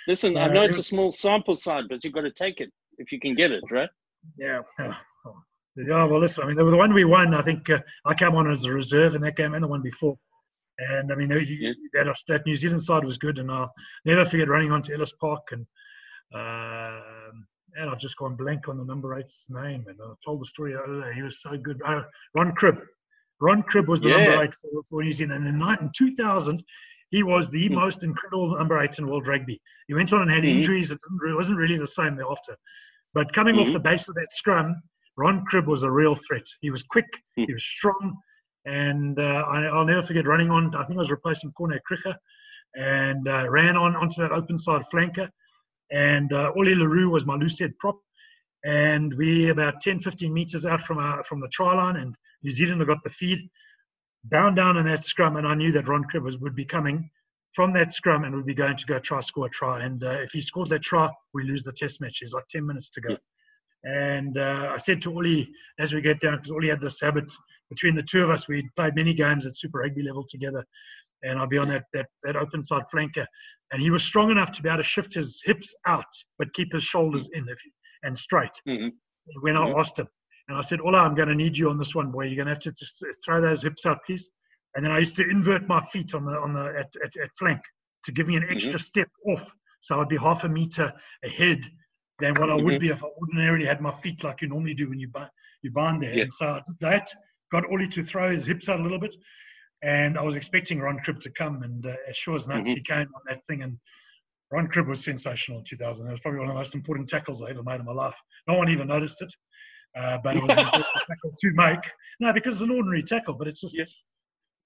Listen, I Uh, know it's a small sample size, but you've got to take it if you can get it, right? Yeah. Yeah, well, listen, I mean, the, one we won, I think uh, I came on as a reserve in that game and the one before. And I mean, you, Yeah. that, that New Zealand side was good. And I'll never forget running onto Ellis Park. And um, and I've just gone blank on the number eight's name. And I told the story earlier. He was so good. Uh, Ron Cribb. Ron Cribb was the Yeah. number eight for, for New Zealand. And in, 2000, he was the Hmm. most incredible number eight in world rugby. He went on and had Mhm. injuries. It wasn't really the same thereafter. But coming off Mhm. the base of that scrum, Ron Cribb was a real threat. He was quick, Mm. he was strong, and uh, I, I'll never forget running on. I think I was replacing Corne Krige, and uh, ran on onto that open side flanker. And uh, Ollie le Roux was my loose head prop. And we about 10, 15 meters out from our, from the try line, and New Zealand got the feed, bound down in that scrum, and I knew that Ron Cribb was, would be coming from that scrum and would be going to go try score a try. And uh, if he scored that try, we lose the test match. There's like 10 minutes to go. And uh, I said to Oli as we get down, because Oli had this habit between the two of us, we played many games at Super Rugby level together. And I'd be on that, that, that open side flanker. And he was strong enough to be able to shift his hips out, but keep his shoulders in if, and straight Mhm. when I Mhm. asked him. And I said, Ola, I'm going to need you on this one, boy. You're going to have to just throw those hips out, please. And then I used to invert my feet on the on the at, at, at flank to give me an extra step off, so I'd be half a meter ahead than what I would Mhm. be if I ordinarily had my feet like you normally do when you bind, you bind there. And so that, got Ollie to throw his hips out a little bit, and I was expecting Ron Cribb to come, and uh, as sure as nuts, Mhm. he came on that thing, and Ron Cribb was sensational in 2000. It was probably one of the most important tackles I ever made in my life. No one even noticed it, uh, but it was an tackle to make. No, because it's an ordinary tackle, but it's just Yes.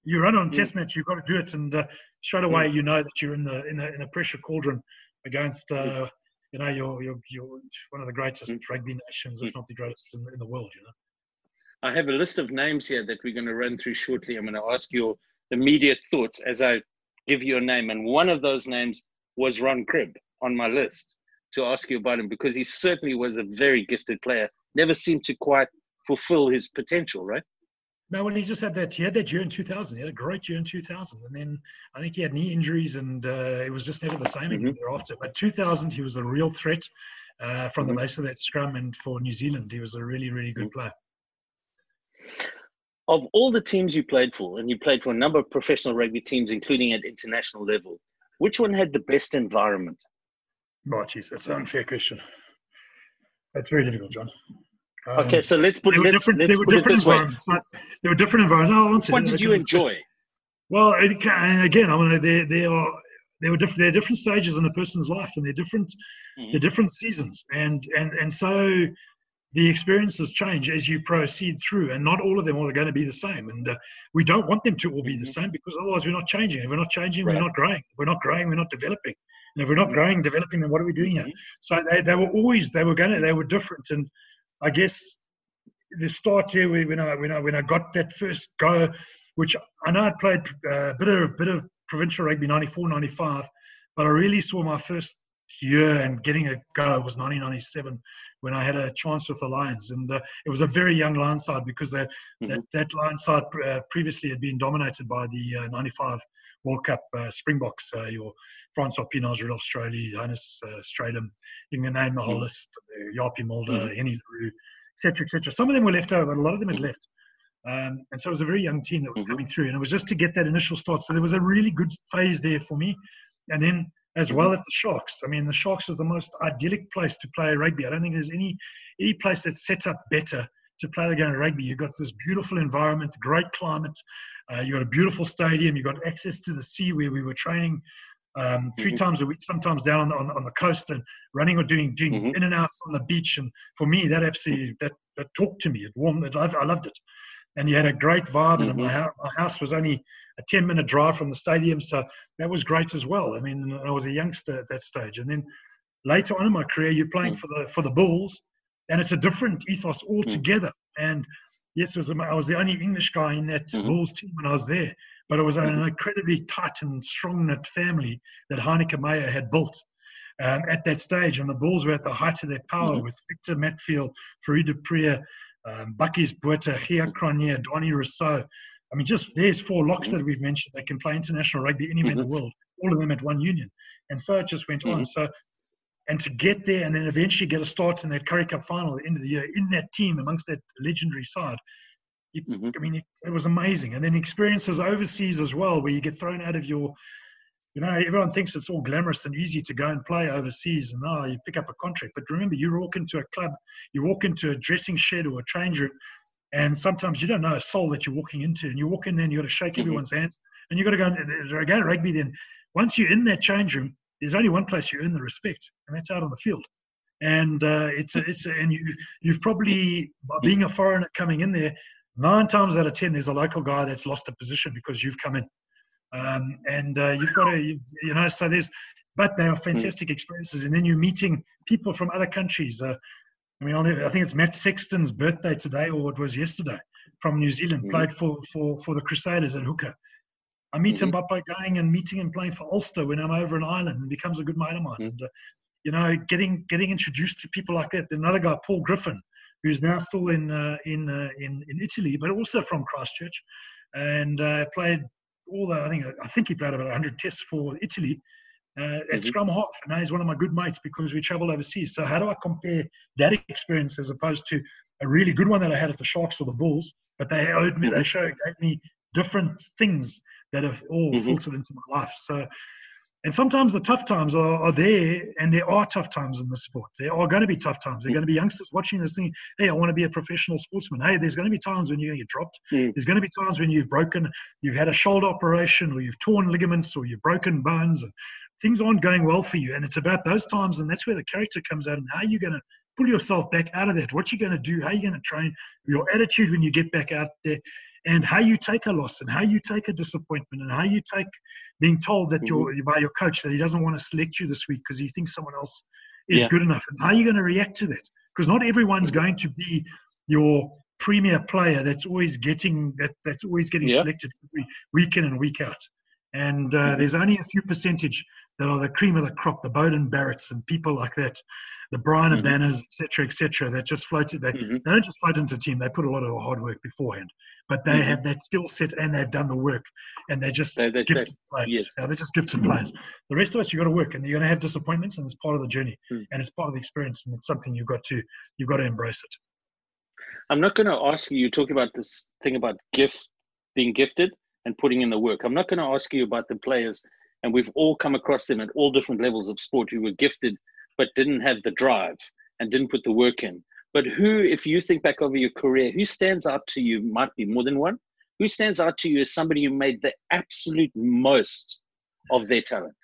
you run on a Mm. test match, you've got to do it, and uh, straight away you know that you're in the in a, in a pressure cauldron against uh, you know you're, you're you're one of the greatest Mm. rugby nations, if not the greatest in, in the world. You know. I have a list of names here that we're going to run through shortly. I'm going to ask your immediate thoughts as I give you a name. And one of those names was Ron Cribb on my list to ask you about him because he certainly was a very gifted player. Never seemed to quite fulfill his potential, right? No, when he just had that, he had that year in 2000. He had a great year in 2000, and then I think he had knee injuries, and uh, it was just never the same again thereafter. But 2000, he was a real threat uh, from the base of that scrum, and for New Zealand, he was a really, really good player. of all the teams you played for, and you played for a number of professional rugby teams, including at international level, which one had the best environment? Oh, geez, that's an unfair question. That's very difficult, John. Um, okay, so let's put, were let's, different, let's there were put it this way. environments. There were different environments. One did you enjoy? Well, again, I mean, there, there are there were different. They're different stages in a person's life, and they're different. Mm-hmm. They're different seasons, and and and so the experiences change as you proceed through, and not all of them are going to be the same. And uh, we don't want them to all be the Mm-hmm. same because otherwise we're not changing. If we're not changing, Right. we're not growing. If we're not growing, we're not developing. And if we're not growing, developing, then what are we doing here? Mhm. So they, they were always they were going to they were different, and I guess the start here when I when I when I got that first go, which I know I'd played uh, a bit of bit of provincial rugby 94, 95, but I really saw my first year and getting a go was 1997 when I had a chance with the Lions, and uh, it was a very young Lions side because they, that that Lions side uh, previously had been dominated by the uh, 95 World Cup uh, Springboks, uh, your Francois Pienaars, Rudolf Straeuli, Johannes uh, Strydom, you can name the whole Mhm. list, uh, Japie Mulder, Mhm. Henny Leroux, etc., etc. Some of them were left over, but a lot of them had Mhm. left. Um, and so it was a very young team that was Mhm. coming through, and it was just to get that initial start. So there was a really good phase there for me, and then as well at the Sharks. I mean, the Sharks is the most idyllic place to play rugby. I don't think there's any any place that's set up better to play the game of rugby. You've got this beautiful environment, great climate. Uh, you've got a beautiful stadium. You've got access to the sea where we were training um, 3 Mhm. times a week, sometimes down on the, on, on the coast and running or doing doing Mhm. in and outs on the beach. And for me, that absolutely that that talked to me. It warmed. It, I, loved it. And you had a great vibe. And my, my house was only a 10 minute drive from the stadium. So that was great as well. I mean, I was a youngster at that stage. And then later on in my career, you're playing Mm. for the for the Bulls, and it's a different ethos altogether. And yes, it was, I was the only English guy in that Mhm. Bulls team when I was there, but it was an Mhm. incredibly tight and strong knit family that Heyneke Meyer had built. Um, at that stage, and the Bulls were at the height of their power Mhm. with Victor Matfield, Fourie du Preez, um, Bakkies Botha, Geo Cronjé, Danie Rossouw. I mean, just there's four locks that we've mentioned that can play international rugby anywhere in the world, all of them at one union. And so it just went on. So, and to get there and then eventually get a start in that Currie Cup final at the end of the year in that team amongst that legendary side, it, Mhm. I mean, it, it was amazing. And then experiences overseas as well, where you get thrown out of your, you know, everyone thinks it's all glamorous and easy to go and play overseas and oh, you pick up a contract. But remember, you walk into a club, you walk into a dressing shed or a change room, and sometimes you don't know a soul that you're walking into. And you walk in there and you got to shake Mhm. everyone's hands. And you got to go and go to rugby. Then once you're in that change room, there's only one place you earn the respect, and that's out on the field. And uh, it's a, it's a, and you you've probably by being a foreigner coming in there, nine times out of ten, there's a local guy that's lost a position because you've come in, um, and uh, you've got to you, you know. So there's, but they are fantastic experiences, and then you're meeting people from other countries. Uh, I mean, I think it's Matt Sexton's birthday today, or it was yesterday, from New Zealand. Mhm. Played for for for the Crusaders at hooker. I meet him by, by going and meeting and playing for Ulster when I'm over in Ireland and becomes a good mate of mine. Mhm. And, uh, you know, getting getting introduced to people like that. Another guy, Paul Griffen, who's now still in uh, in, uh, in in Italy, but also from Christchurch, and uh, played all the. I think I think he played about 100 tests for Italy uh, at Mhm. scrum half, and now he's one of my good mates because we travel overseas. So how do I compare that experience as opposed to a really good one that I had at the Sharks or the Bulls? But they owed me, they Mhm. showed gave me different things that have all Mhm. filtered into my life. So, and sometimes the tough times are, are there, and there are tough times in the sport. There are going to be tough times. There are going to be youngsters watching this thing. Hey, I want to be a professional sportsman. Hey, there's going to be times when you're going to get dropped. Mm. There's going to be times when you've broken, you've had a shoulder operation, or you've torn ligaments, or you've broken bones, and things aren't going well for you. And it's about those times, and that's where the character comes out. And how are you going to pull yourself back out of that? What are you're going to do? How are you going to train? Your attitude when you get back out there and how you take a loss and how you take a disappointment and how you take being told that you're by your coach that he doesn't want to select you this week because he thinks someone else is Yeah. good enough and how are you going to react to that because not everyone's going to be your premier player that's always getting that that's always getting Yeah. selected every week in and week out and uh, there's only a few percentage that are the cream of the crop the Beauden Barretts and people like that the Brian Mhm. Banners, et cetera, et cetera, that just floated. They, Mhm. they don't just float into a team; they put a lot of hard work beforehand. But they Mhm. have that skill set and they've done the work, and they're just They- they- gifted they- players. yes. Yeah, they're just gifted players. The rest of us, you've got to work, and you're going to have disappointments, and it's part of the journey, Mm. and it's part of the experience, and it's something you've got to you've got to embrace it. I'm not going to ask you. You talk about this thing about gift, being gifted, and putting in the work. I'm not going to ask you about the players, and we've all come across them at all different levels of sport who were gifted but didn't have the drive and didn't put the work in. But who, if you think back over your career, who stands out to you? Might be more than one. Who stands out to you as somebody who made the absolute most of their talent?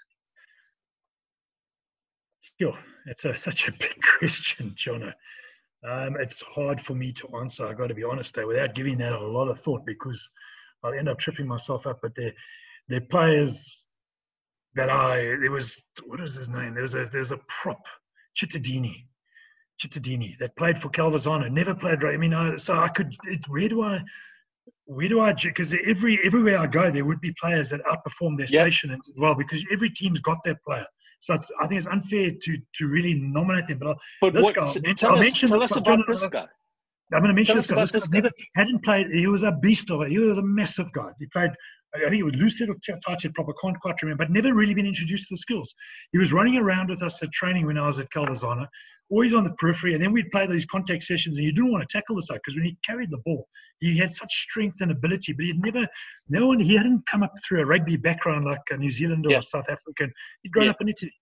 Sure, it's a, such a big question, Jono. Um, it's hard for me to answer. I've got to be honest there, without giving that a lot of thought, because I'll end up tripping myself up. But they're, they're players that I there was what was his name? There was a there was a prop, Cittadini. Cittadini that played for Calvisano, never played right. I mean, I, so I could. It, where do I? Where do I? Because every everywhere I go, there would be players that outperform their yep. station as well. Because every team's got their player. So I think it's unfair to to really nominate them. But, but this what, guy, so tell, I'll us, tell us about this guy. I'm going to mention this guy. This, guy never hadn't played. He was a beast of it. He was a massive guy. He played. I think it was lucid or tight proper. Can't quite remember. But never really been introduced to the skills. He was running around with us at training when I was at Calvisano, always on the periphery. And then we'd play these contact sessions, and you didn't want to tackle this guy because when he carried the ball, he had such strength and ability. But he'd never, no one, he hadn't come up through a rugby background like a New Zealand or yeah. South African. He'd grown yeah. up in Italy.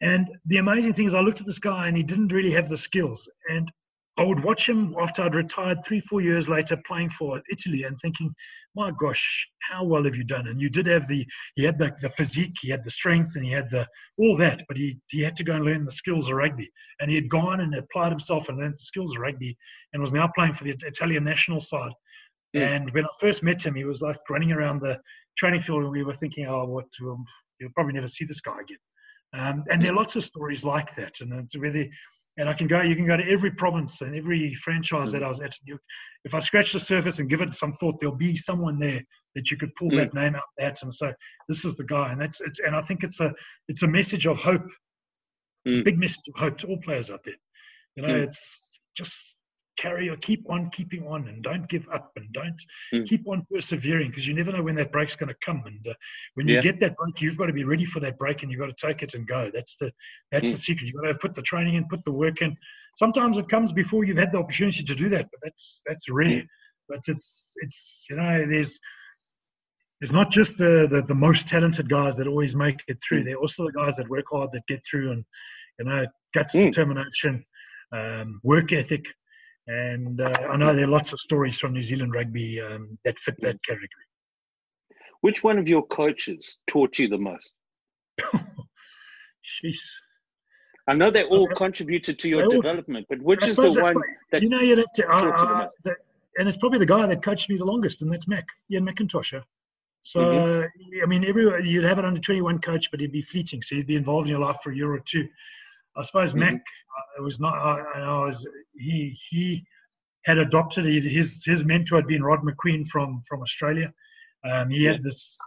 And the amazing thing is, I looked at this guy and he didn't really have the skills. And I would watch him after I'd retired three, four years later playing for Italy and thinking, my gosh, how well have you done? And you did have the, he had the, the physique, he had the strength, and he had the all that, but he, he had to go and learn the skills of rugby. And he had gone and applied himself and learned the skills of rugby and was now playing for the Italian national side. Mm. And when I first met him, he was like running around the training field, and we were thinking, oh, what, um, you'll probably never see this guy again. Um, and there are lots of stories like that, and it's really, and I can go, you can go to every province and every franchise that I was at. You, if I scratch the surface and give it some thought, there'll be someone there that you could pull mm. that name out that and say, this is the guy. And that's it's, and I think it's a, it's a message of hope, mm. big message of hope to all players out there. You know, mm. it's just carry or keep on keeping on and don't give up and don't mm. keep on persevering because you never know when that break's going to come and uh, when you yeah. get that break you've got to be ready for that break and you've got to take it and go that's the that's mm. the secret you've got to put the training in put the work in sometimes it comes before you've had the opportunity to do that but that's that's rare mm. but it's it's you know there's it's not just the, the, the most talented guys that always make it through. Mm. They're also the guys that work hard, that get through, and you know, guts, mm. determination, um, work ethic. And uh, I know there are lots of stories from New Zealand rugby um, that fit that category. Which one of your coaches taught you the most? Jeez. I know they all uh, contributed to your development, but which is the one that you know you'd have to? Uh, the, and it's probably the guy that coached me the longest, and that's Mac, Ian McIntosh. So mm-hmm. I mean, everywhere you'd have an under twenty one coach, but he'd be fleeting, so he'd be involved in your life for a year or two. I suppose mm-hmm. Mac uh, it was not. I, I was he he had adopted his his mentor had been Rod Macqueen from from Australia. Um, he had this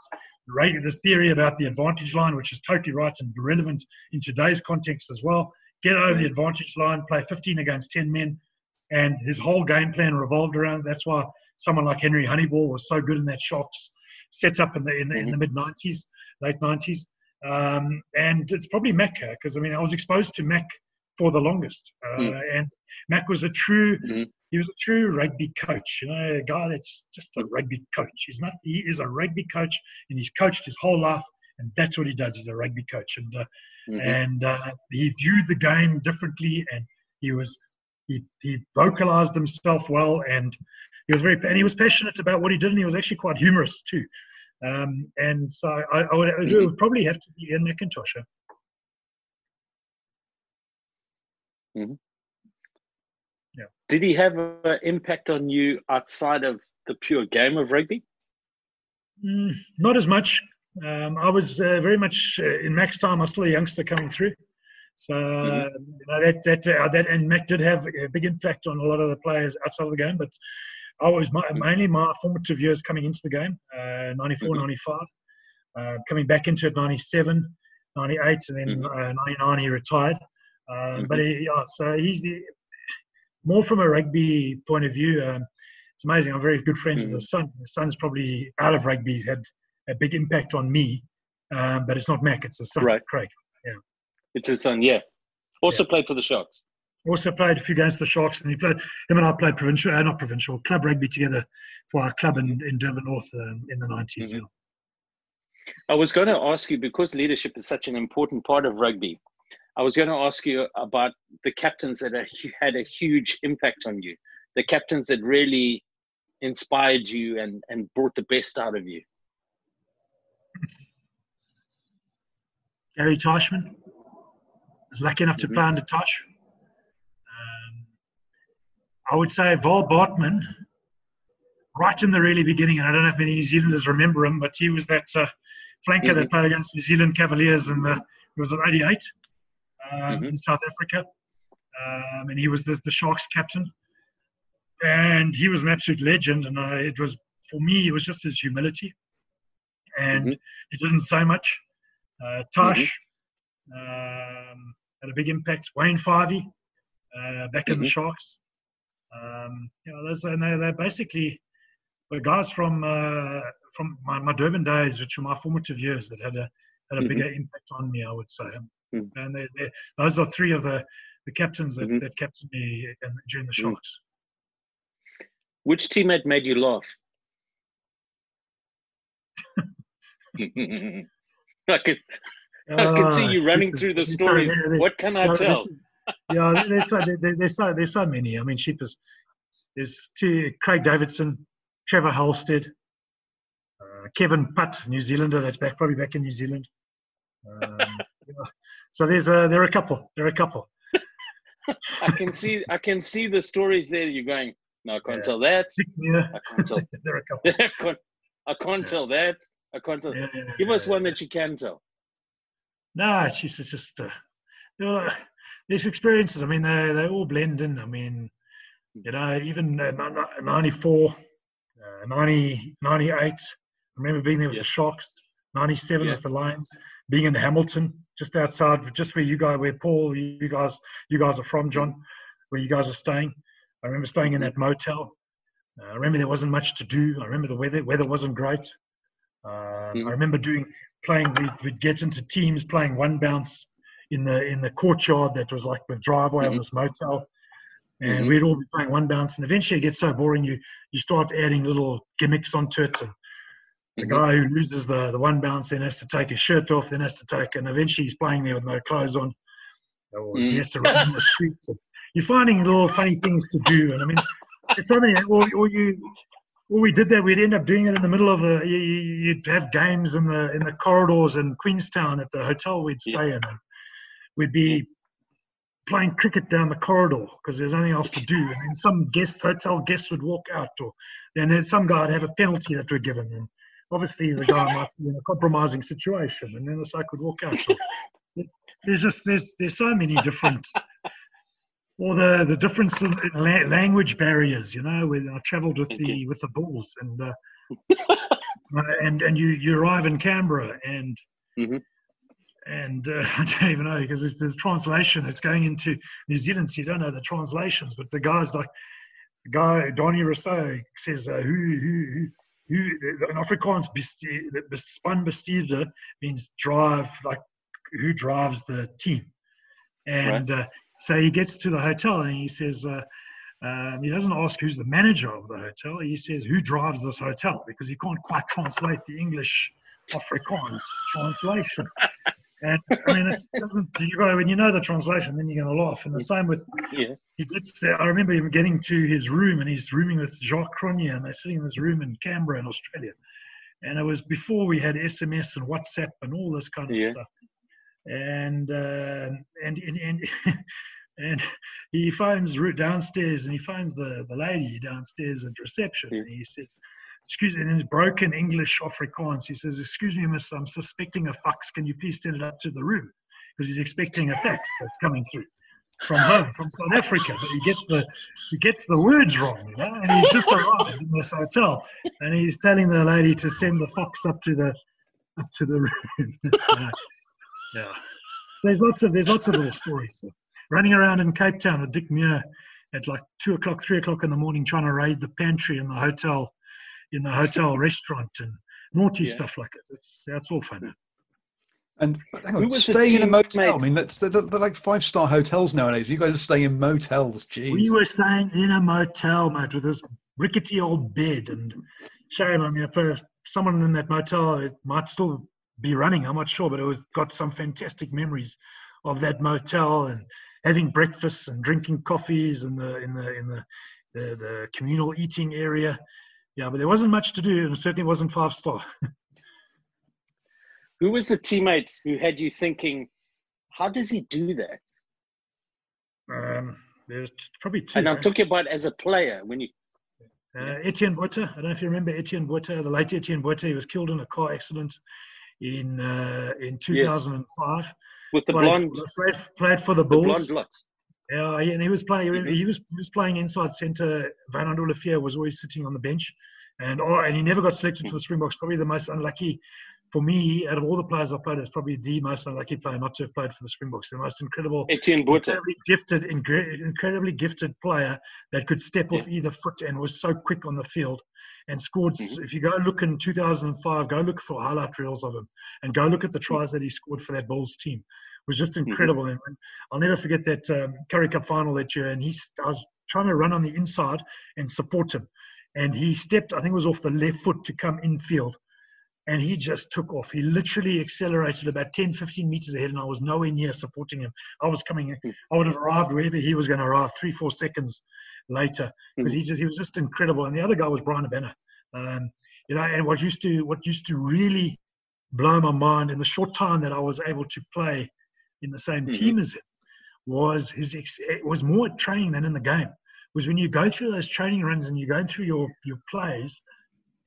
this theory about the advantage line, which is totally right and relevant in today's context as well. Get over the advantage line, play 15 against 10 men, and his whole game plan revolved around. That's why someone like Henry Honiball was so good in that Sharks setup in the in the, in the mid 90s, late 90s. Um, and it's probably Mac because I mean I was exposed to Mac for the longest, uh, mm. and Mac was a true mm. he was a true rugby coach. You know, a guy that's just a rugby coach. He's not he is a rugby coach, and he's coached his whole life, and that's what he does. He's a rugby coach, and uh, mm-hmm. and uh, he viewed the game differently, and he was he he vocalized himself well, and he was very and he was passionate about what he did, and he was actually quite humorous too. Um, and so I, I would, it would probably have to be Ian McIntosh. Mm-hmm. Yeah. Did he have an impact on you outside of the pure game of rugby? Mm, not as much. Um, I was uh, very much uh, in Mac's time. I was still a youngster coming through, so mm-hmm. you know, that that uh, that and Mac did have a big impact on a lot of the players outside of the game. But I was my, mainly my formative years coming into the game, uh, 94, mm-hmm. 95, uh, coming back into it 97, 98, and then mm-hmm. uh, 99 he retired. Uh, mm-hmm. But he, yeah, so he's the, more from a rugby point of view. Um, it's amazing. I'm very good friends with the mm-hmm. son. The son's probably out of rugby had a big impact on me, um, but it's not Mac. It's the son, right. Craig. Yeah, it's his son. Yeah, also yeah. played for the Sharks. Also played a few games for the Sharks, and he played. Him and I played provincial, uh, not provincial, club rugby together for our club in, in Durban North um, in the 90s. Mm-hmm. I was going to ask you because leadership is such an important part of rugby. I was going to ask you about the captains that had a huge impact on you, the captains that really inspired you and, and brought the best out of you. Gary Teichmann. I was lucky enough to mm-hmm. play under Tosh. I would say Wahl Bartmann, right in the really beginning, and I don't know if many New Zealanders remember him, but he was that uh, flanker mm-hmm. that played against New Zealand Cavaliers in the, it was an 88 um, mm-hmm. in South Africa. Um, and he was the, the Sharks captain. And he was an absolute legend. And I, it was, for me, it was just his humility. And mm-hmm. he didn't say much. Uh, Tosh mm-hmm. um, had a big impact. Wayne Fyvie, uh, back in the mm-hmm. Sharks. Um, you know, those, and they, they're basically guys from uh, from my, my Durban days, which were my formative years, that had a had a mm-hmm. bigger impact on me, I would say. Mm. And they, they, those are three of the, the captains that, mm-hmm. that captained me in, during the mm. Sharks. Which teammate made you laugh? I can, I can see you running through the stories. what can I tell? Yeah, there's so, there's, so, there's so many. I mean, sheep is, there's two, Craig Davidson, Trevor Halstead, uh, Kevin Putt, New Zealander, that's back probably back in New Zealand. Um, yeah. So there's a, there are a couple. There are a couple. I can see I can see the stories there. You're going. No, I can't yeah. tell that. Yeah. I can't tell. there are a couple. I can't, I can't yeah. tell that. I can't tell. Give us one that you can tell. No, she's just uh, you know, these experiences. I mean, they they all blend in. I mean, you know, even uh, 94, uh, 90, 98. I remember being there with the Sharks. 97 with the Lions. Being in Hamilton, just outside, just where you guys, where Paul, you guys, you guys are from, John, where you guys are staying. I remember staying in that motel. Uh, I remember there wasn't much to do. I remember the weather weather wasn't great. Uh, mm. I remember doing playing. We'd, we'd, get into teams playing one bounce in the in the courtyard that was like the driveway mm-hmm. of this motel, and mm-hmm. we'd all be playing one bounce. And eventually, it gets so boring, you you start adding little gimmicks onto it. And the mm-hmm. guy who loses the the one bounce then has to take his shirt off, then has to take, and eventually he's playing there with no clothes on, or mm. he has to run in the streets. And, you're finding little funny things to do. And I mean, there's so many, or, or you, or we did that, we'd end up doing it in the middle of the, you, would have games in the, in the corridors in Queenstown at the hotel we'd stay yeah. in. We'd be playing cricket down the corridor because there's nothing else to do. And then some guest, hotel guest would walk out, or then there's some guy would have a penalty that we're given. And obviously the guy might be in a compromising situation, and then the side would walk out. So there's just there's there's so many different or the the difference in language barriers. You know, when I travelled with the with the Bulls, and uh, uh, and and you you arrive in Canberra, and mm-hmm. And uh, I don't even know because there's, there's translation. It's going into New Zealand, so you don't know the translations. But the guys like the guy Danie Rossouw says, uh, "Who who who." Who, in Afrikaans, span bestuurder means drive, like who drives the team. And right. uh, so he gets to the hotel and he says, uh, um, he doesn't ask who's the manager of the hotel. He says, who drives this hotel? Because he can't quite translate the English Afrikaans translation. And I mean, it doesn't. You go when you know the translation, then you're going to laugh. And the same with yeah. he gets there. I remember him getting to his room, and he's rooming with Jacques Cronjé and they're sitting in this room in Canberra, in Australia. And it was before we had SMS and WhatsApp and all this kind of yeah. stuff and uh, and and and he finds downstairs and he finds the the lady downstairs at reception and he says excuse me in his broken english afrikaans he says excuse me miss i'm suspecting a fax can you please send it up to the room? Because he's expecting a fax that's coming through from home from south africa. But he gets the he gets the words wrong you know and he's just arrived in this hotel and he's telling the lady to send the fox up to the up to the room. Yeah. So there's lots of there's lots of little stories. So running around in Cape Town with Dick Muir at like two o'clock, three o'clock in the morning, trying to raid the pantry in the hotel, in the hotel restaurant, and naughty yeah. stuff like that. It's that's all fun. And hang on, staying in a motel. I mean, they're, they're, they're like five star hotels nowadays. You guys are staying in motels. Jeez. We were staying in a motel, mate, with this rickety old bed. And shame, I mean, if uh, someone in that motel it might still be running, I'm not sure, but it was got some fantastic memories of that motel and having breakfasts and drinking coffees in the in the in the the, the communal eating area. Yeah, but there wasn't much to do, and it certainly wasn't five star. Who was the teammate who had you thinking, how does he do that? Um, there's probably two. And I'm talking about as a player when you. Uh, Etienne Botha. I don't know if you remember Etienne Botha, the late Etienne Botha. He was killed in a car accident in uh, in 2005. Yes. With the played blonde. For, played, played for the Bulls. The blonde Yeah, and he was playing. Mm-hmm. He was he was playing inside centre. Wynand Olivier was always sitting on the bench, and oh, and he never got selected for the Springboks. Probably the most unlucky for me, out of all the players I've played, it's probably the most unlucky player not to have played for the Springboks. The most incredible, incredibly gifted, incredibly gifted player that could step yeah. off either foot and was so quick on the field and scored. Mm-hmm. If you go look in 2005, go look for highlight reels of him and go look at the tries that he scored for that Bulls team. Was just mm-hmm. incredible. Mm-hmm. And I'll never forget that um, Currie Cup final that year. And he, I was trying to run on the inside and support him. And he stepped, I think it was off the left foot to come infield and he just took off. He literally accelerated about 10, 15 meters ahead, and I was nowhere near supporting him. I was coming, I would have arrived wherever he was going to arrive three, four seconds later because he just he was just incredible. And the other guy was Bryan Habana. Um, you know, and what used to what used to really blow my mind in the short time that I was able to play in the same mm-hmm. team as him was his it was more training than in the game. Was when you go through those training runs and you're going through your your plays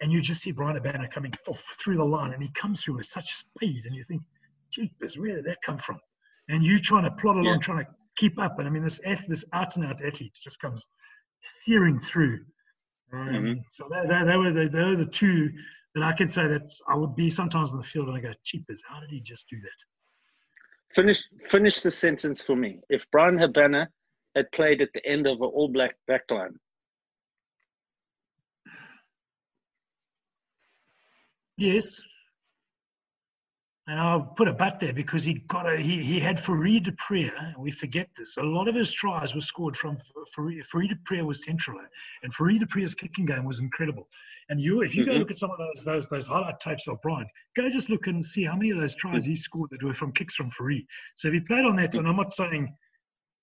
and you just see Bryan Habana coming through the line, and he comes through with such speed, and you think, "Jeepers, where did that come from?" And you trying to plod along, yeah. trying to keep up, and I mean, this this out and out athlete just comes searing through. Um, mm-hmm. So they, they, they, were the, they were the two that I can say that I would be sometimes in the field and I go, "Jeepers, how did he just do that?" Finish finish the sentence for me. If Bryan Habana had played at the end of an All Black backline, Yes. And I'll put a but there because he got a, he, he had du Preez. We forget this. A lot of his tries were scored from Fourie du Preez was central, and Fourie du Preez's kicking game was incredible. And you, if you mm-hmm. go look at some of those, those those highlight tapes of Bryan, go just look and see how many of those tries mm-hmm. he scored that were from kicks from Fourie. So if he played on that, and I'm not saying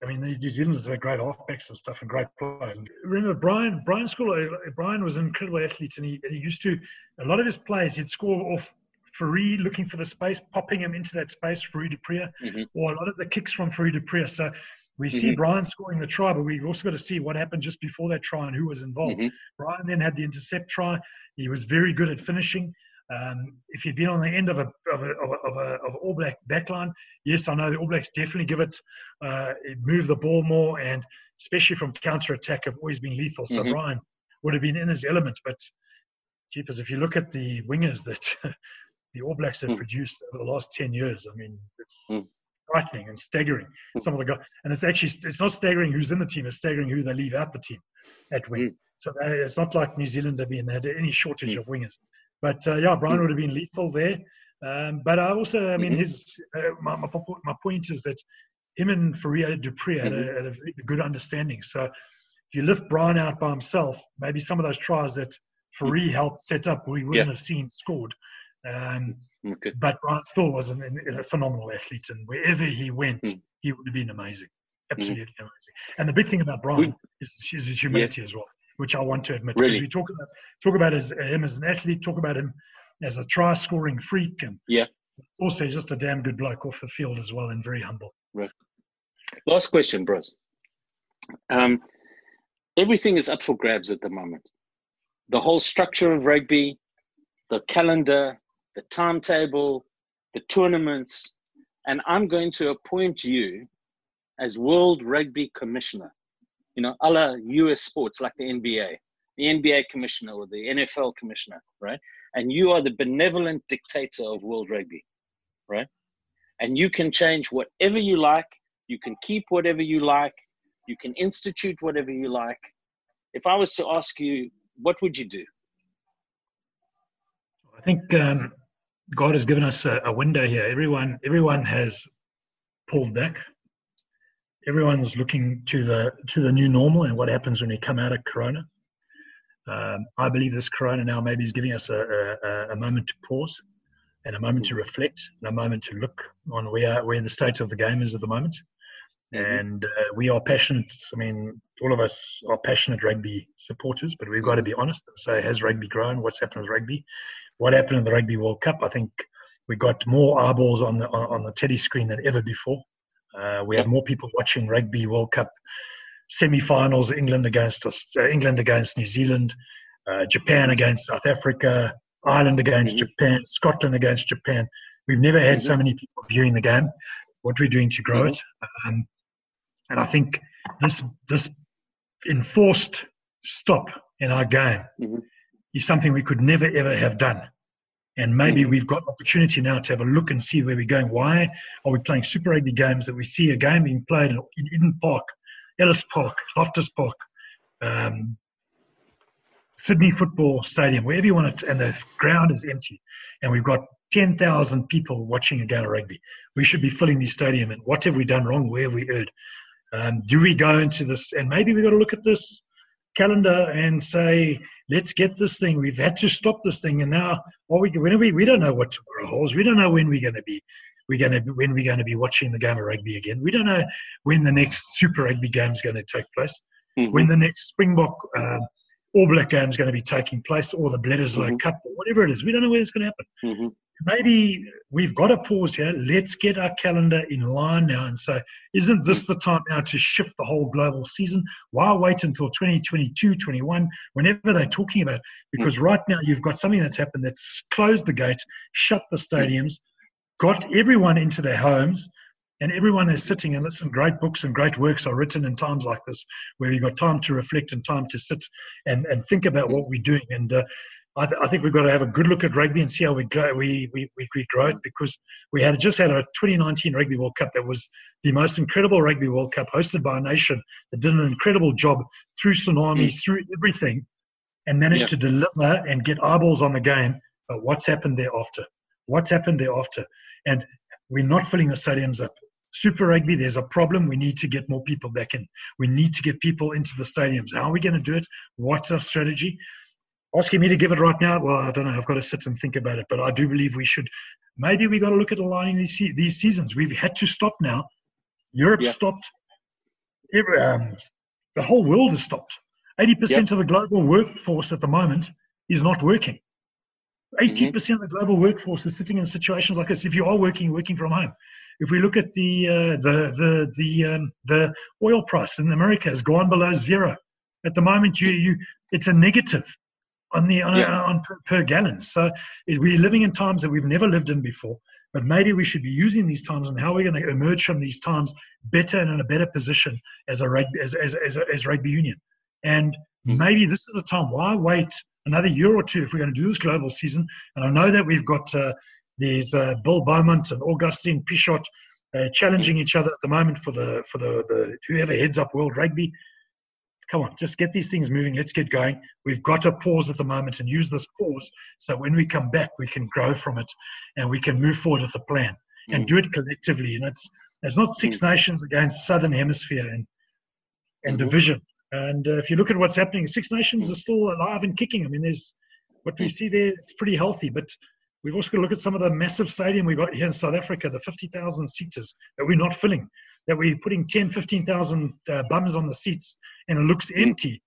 I mean, the New Zealanders have great halfbacks and stuff and great players. Remember, Bryan Bryan School, Bryan was an incredible athlete, and he, and he used to a lot of his plays he'd score off Fourie looking for the space, popping him into that space, Fourie du Preez, mm-hmm. or a lot of the kicks from Fourie du Preez. So we see mm-hmm. Bryan scoring the try, but we've also got to see what happened just before that try and who was involved. Mm-hmm. Bryan then had the intercept try. He was very good at finishing. Um, if you'd been on the end of a of a, of a, of a, of All Black backline, yes, I know the All Blacks definitely give it, uh, move the ball more, and especially from counter attack, have always been lethal. So mm-hmm. Bryan would have been in his element. But jeepers, if you look at the wingers that the All Blacks have mm. produced over the last ten years, I mean, it's mm. frightening and staggering. Mm. Some of the guys, and it's actually it's not staggering who's in the team; it's staggering who they leave out the team at wing. Mm. So they, it's not like New Zealand have been had any shortage mm. of wingers. But uh, yeah, Bryan would have been lethal there. Um, but I also, I mean, mm-hmm. his uh, my, my, my point is that him and Fourie du Preez had, mm-hmm. a, had a good understanding. So if you lift Bryan out by himself, maybe some of those tries that mm-hmm. helped set up, we wouldn't yeah. have seen scored. Um, okay. But Bryan still was an, an, a phenomenal athlete, and wherever he went, mm. he would have been amazing, mm-hmm. absolutely mm. amazing. And the big thing about Bryan is, is his humility yeah. as well which I want to admit. Really? we talk about talk about his, him as an athlete, talk about him as a try scoring freak, and yeah, also just a damn good bloke off the field as well, and very humble. Right. Last question, bros. Um, everything is up for grabs at the moment. The whole structure of rugby, the calendar, the timetable, the tournaments, and I'm going to appoint you as World Rugby Commissioner you know, other US sports like the NBA, the NBA commissioner or the NFL commissioner, right? And you are the benevolent dictator of world rugby, right? And you can change whatever you like. You can keep whatever you like. You can institute whatever you like. If I was to ask you, what would you do? I think um, God has given us a, a window here. Everyone, everyone has pulled back. Everyone's looking to the to the new normal and what happens when we come out of Corona. Um, I believe this Corona now maybe is giving us a, a, a, moment to pause and a moment to reflect and a moment to look on where where the state of the game is at the moment. Mm-hmm. And uh, we are passionate. I mean, all of us are passionate rugby supporters, but we've got to be honest and say, has rugby grown? What's happened with rugby? What happened in the Rugby World Cup? I think we got more eyeballs on the on the telly screen than ever before. Uh, we had more people watching Rugby World Cup semi-finals: England against uh, England against New Zealand, uh, Japan against South Africa, Ireland against mm-hmm. Japan, Scotland against Japan. We've never had mm-hmm. so many people viewing the game. What we're doing to grow mm-hmm. it, um, and I think this this enforced stop in our game mm-hmm. Is something we could never ever have done. And maybe mm-hmm. we've got opportunity now to have a look and see where we're going. Why are we playing Super Rugby games that we see a game being played in, in Eden Park, Ellis Park, Loftus Park, um, Sydney Football Stadium, wherever you want it, and the ground is empty, and we've got 10,000 people watching a game of rugby. We should be filling the stadium. And what have we done wrong? Where have we erred? Um, do we go into this? And maybe we've got to look at this calendar and say, let's get this thing. We've had to stop this thing, and now, are we? When are we? We don't know what tomorrow holds. We don't know when we're going to be. We're going to when we're going to be watching the game of rugby again. We don't know when the next Super Rugby game is going to take place. Mm-hmm. When the next Springbok uh, All Black game is going to be taking place, or the Bledisloe mm-hmm. Cup, or whatever it is. We don't know where it's going to happen. Mm-hmm maybe we've got to pause here. Let's get our calendar in line now and say, isn't this the time now to shift the whole global season? Why wait until 2022, 21, whenever they're talking about? Because right now you've got something that's happened that's closed the gate, shut the stadiums, got everyone into their homes, and everyone is sitting and listen. Great books and great works are written in times like this, where you've got time to reflect and time to sit and, and think about what we're doing. And uh, I, th- I, think we've got to have a good look at rugby and see how we go. We, we, we, we grow it because we had just had a 2019 Rugby World Cup that was the most incredible Rugby World Cup hosted by a nation that did an incredible job through tsunamis, mm. through everything, and managed to deliver and get eyeballs on the game. But what's happened thereafter? What's happened thereafter? And we're not filling the stadiums up. Super Rugby, there's a problem. We need to get more people back in. We need to get people into the stadiums. How are we going to do it? What's our strategy? Asking me to give it right now, well, I don't know. I've got to sit and think about it. But I do believe we should. Maybe we got to look at aligning these these seasons. We've had to stop now. Europe yeah. stopped. Every, um, the whole world has stopped. Eighty percent of the global workforce at the moment is not working. 80 mm-hmm. percent of the global workforce is sitting in situations like this. If you are working, working from home. If we look at the uh, the the the um, the oil price in America has gone below zero. At the moment, you you it's a negative on the on, yeah. on per, per, gallon. So we're living in times that we've never lived in before. But maybe we should be using these times and how we're going to emerge from these times better and in a better position as a rugby, as, as, as, as rugby union. And mm-hmm. maybe this is the time. Why wait another year or two if we're going to do this global season? And I know that we've got uh, there's uh, Bill Beaumont and Augustine Pichot uh, challenging mm-hmm. each other at the moment for the for the, the whoever heads up World Rugby come on, just get these things moving. Let's get going. We've got to pause at the moment and use this pause so when we come back, we can grow from it and we can move forward with the plan and mm. do it collectively. And it's it's not six mm. nations against Southern Hemisphere and and mm-hmm. division. And uh, if you look at what's happening, Six Nations are still alive and kicking. I mean, there's what we mm. see there. It's pretty healthy, but we've also got to look at some of the massive stadium we've got here in South Africa, the 50,000 seaters that we're not filling, that we're putting 10, 15,000 uh, bums on the seats and it looks empty.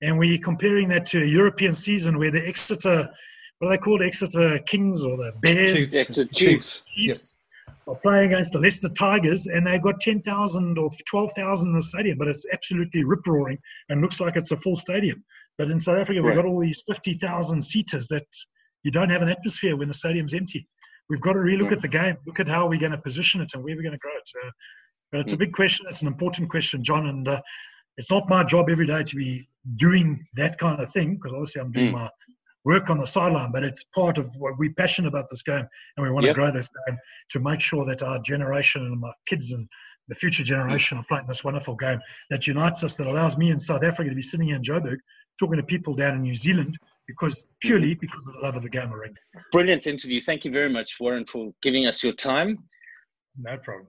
And we're comparing that to a European season where the Exeter, what are they called, Exeter Kings or the Bears? Chiefs. Exeter Chiefs. Chiefs yep. are playing against the Leicester Tigers and they've got 10,000 or 12,000 in the stadium, but it's absolutely rip roaring and looks like it's a full stadium. But in South Africa, we've got all these 50,000 seaters that you don't have an atmosphere when the stadium's empty. We've got to relook at the game, look at how we're going to position it and where we're going to grow it. Uh, but it's a big question. It's an important question, John. And uh, it's not my job every day to be doing that kind of thing because obviously I'm doing mm. my work on the sideline, but it's part of what we're passionate about this game and we want yep. to grow this game to make sure that our generation and my kids and the future generation are playing this wonderful game that unites us, that allows me in South Africa to be sitting here in Joburg talking to people down in New Zealand because purely because of the love of the game. Brilliant interview. Thank you very much, Warren, for giving us your time. No problem.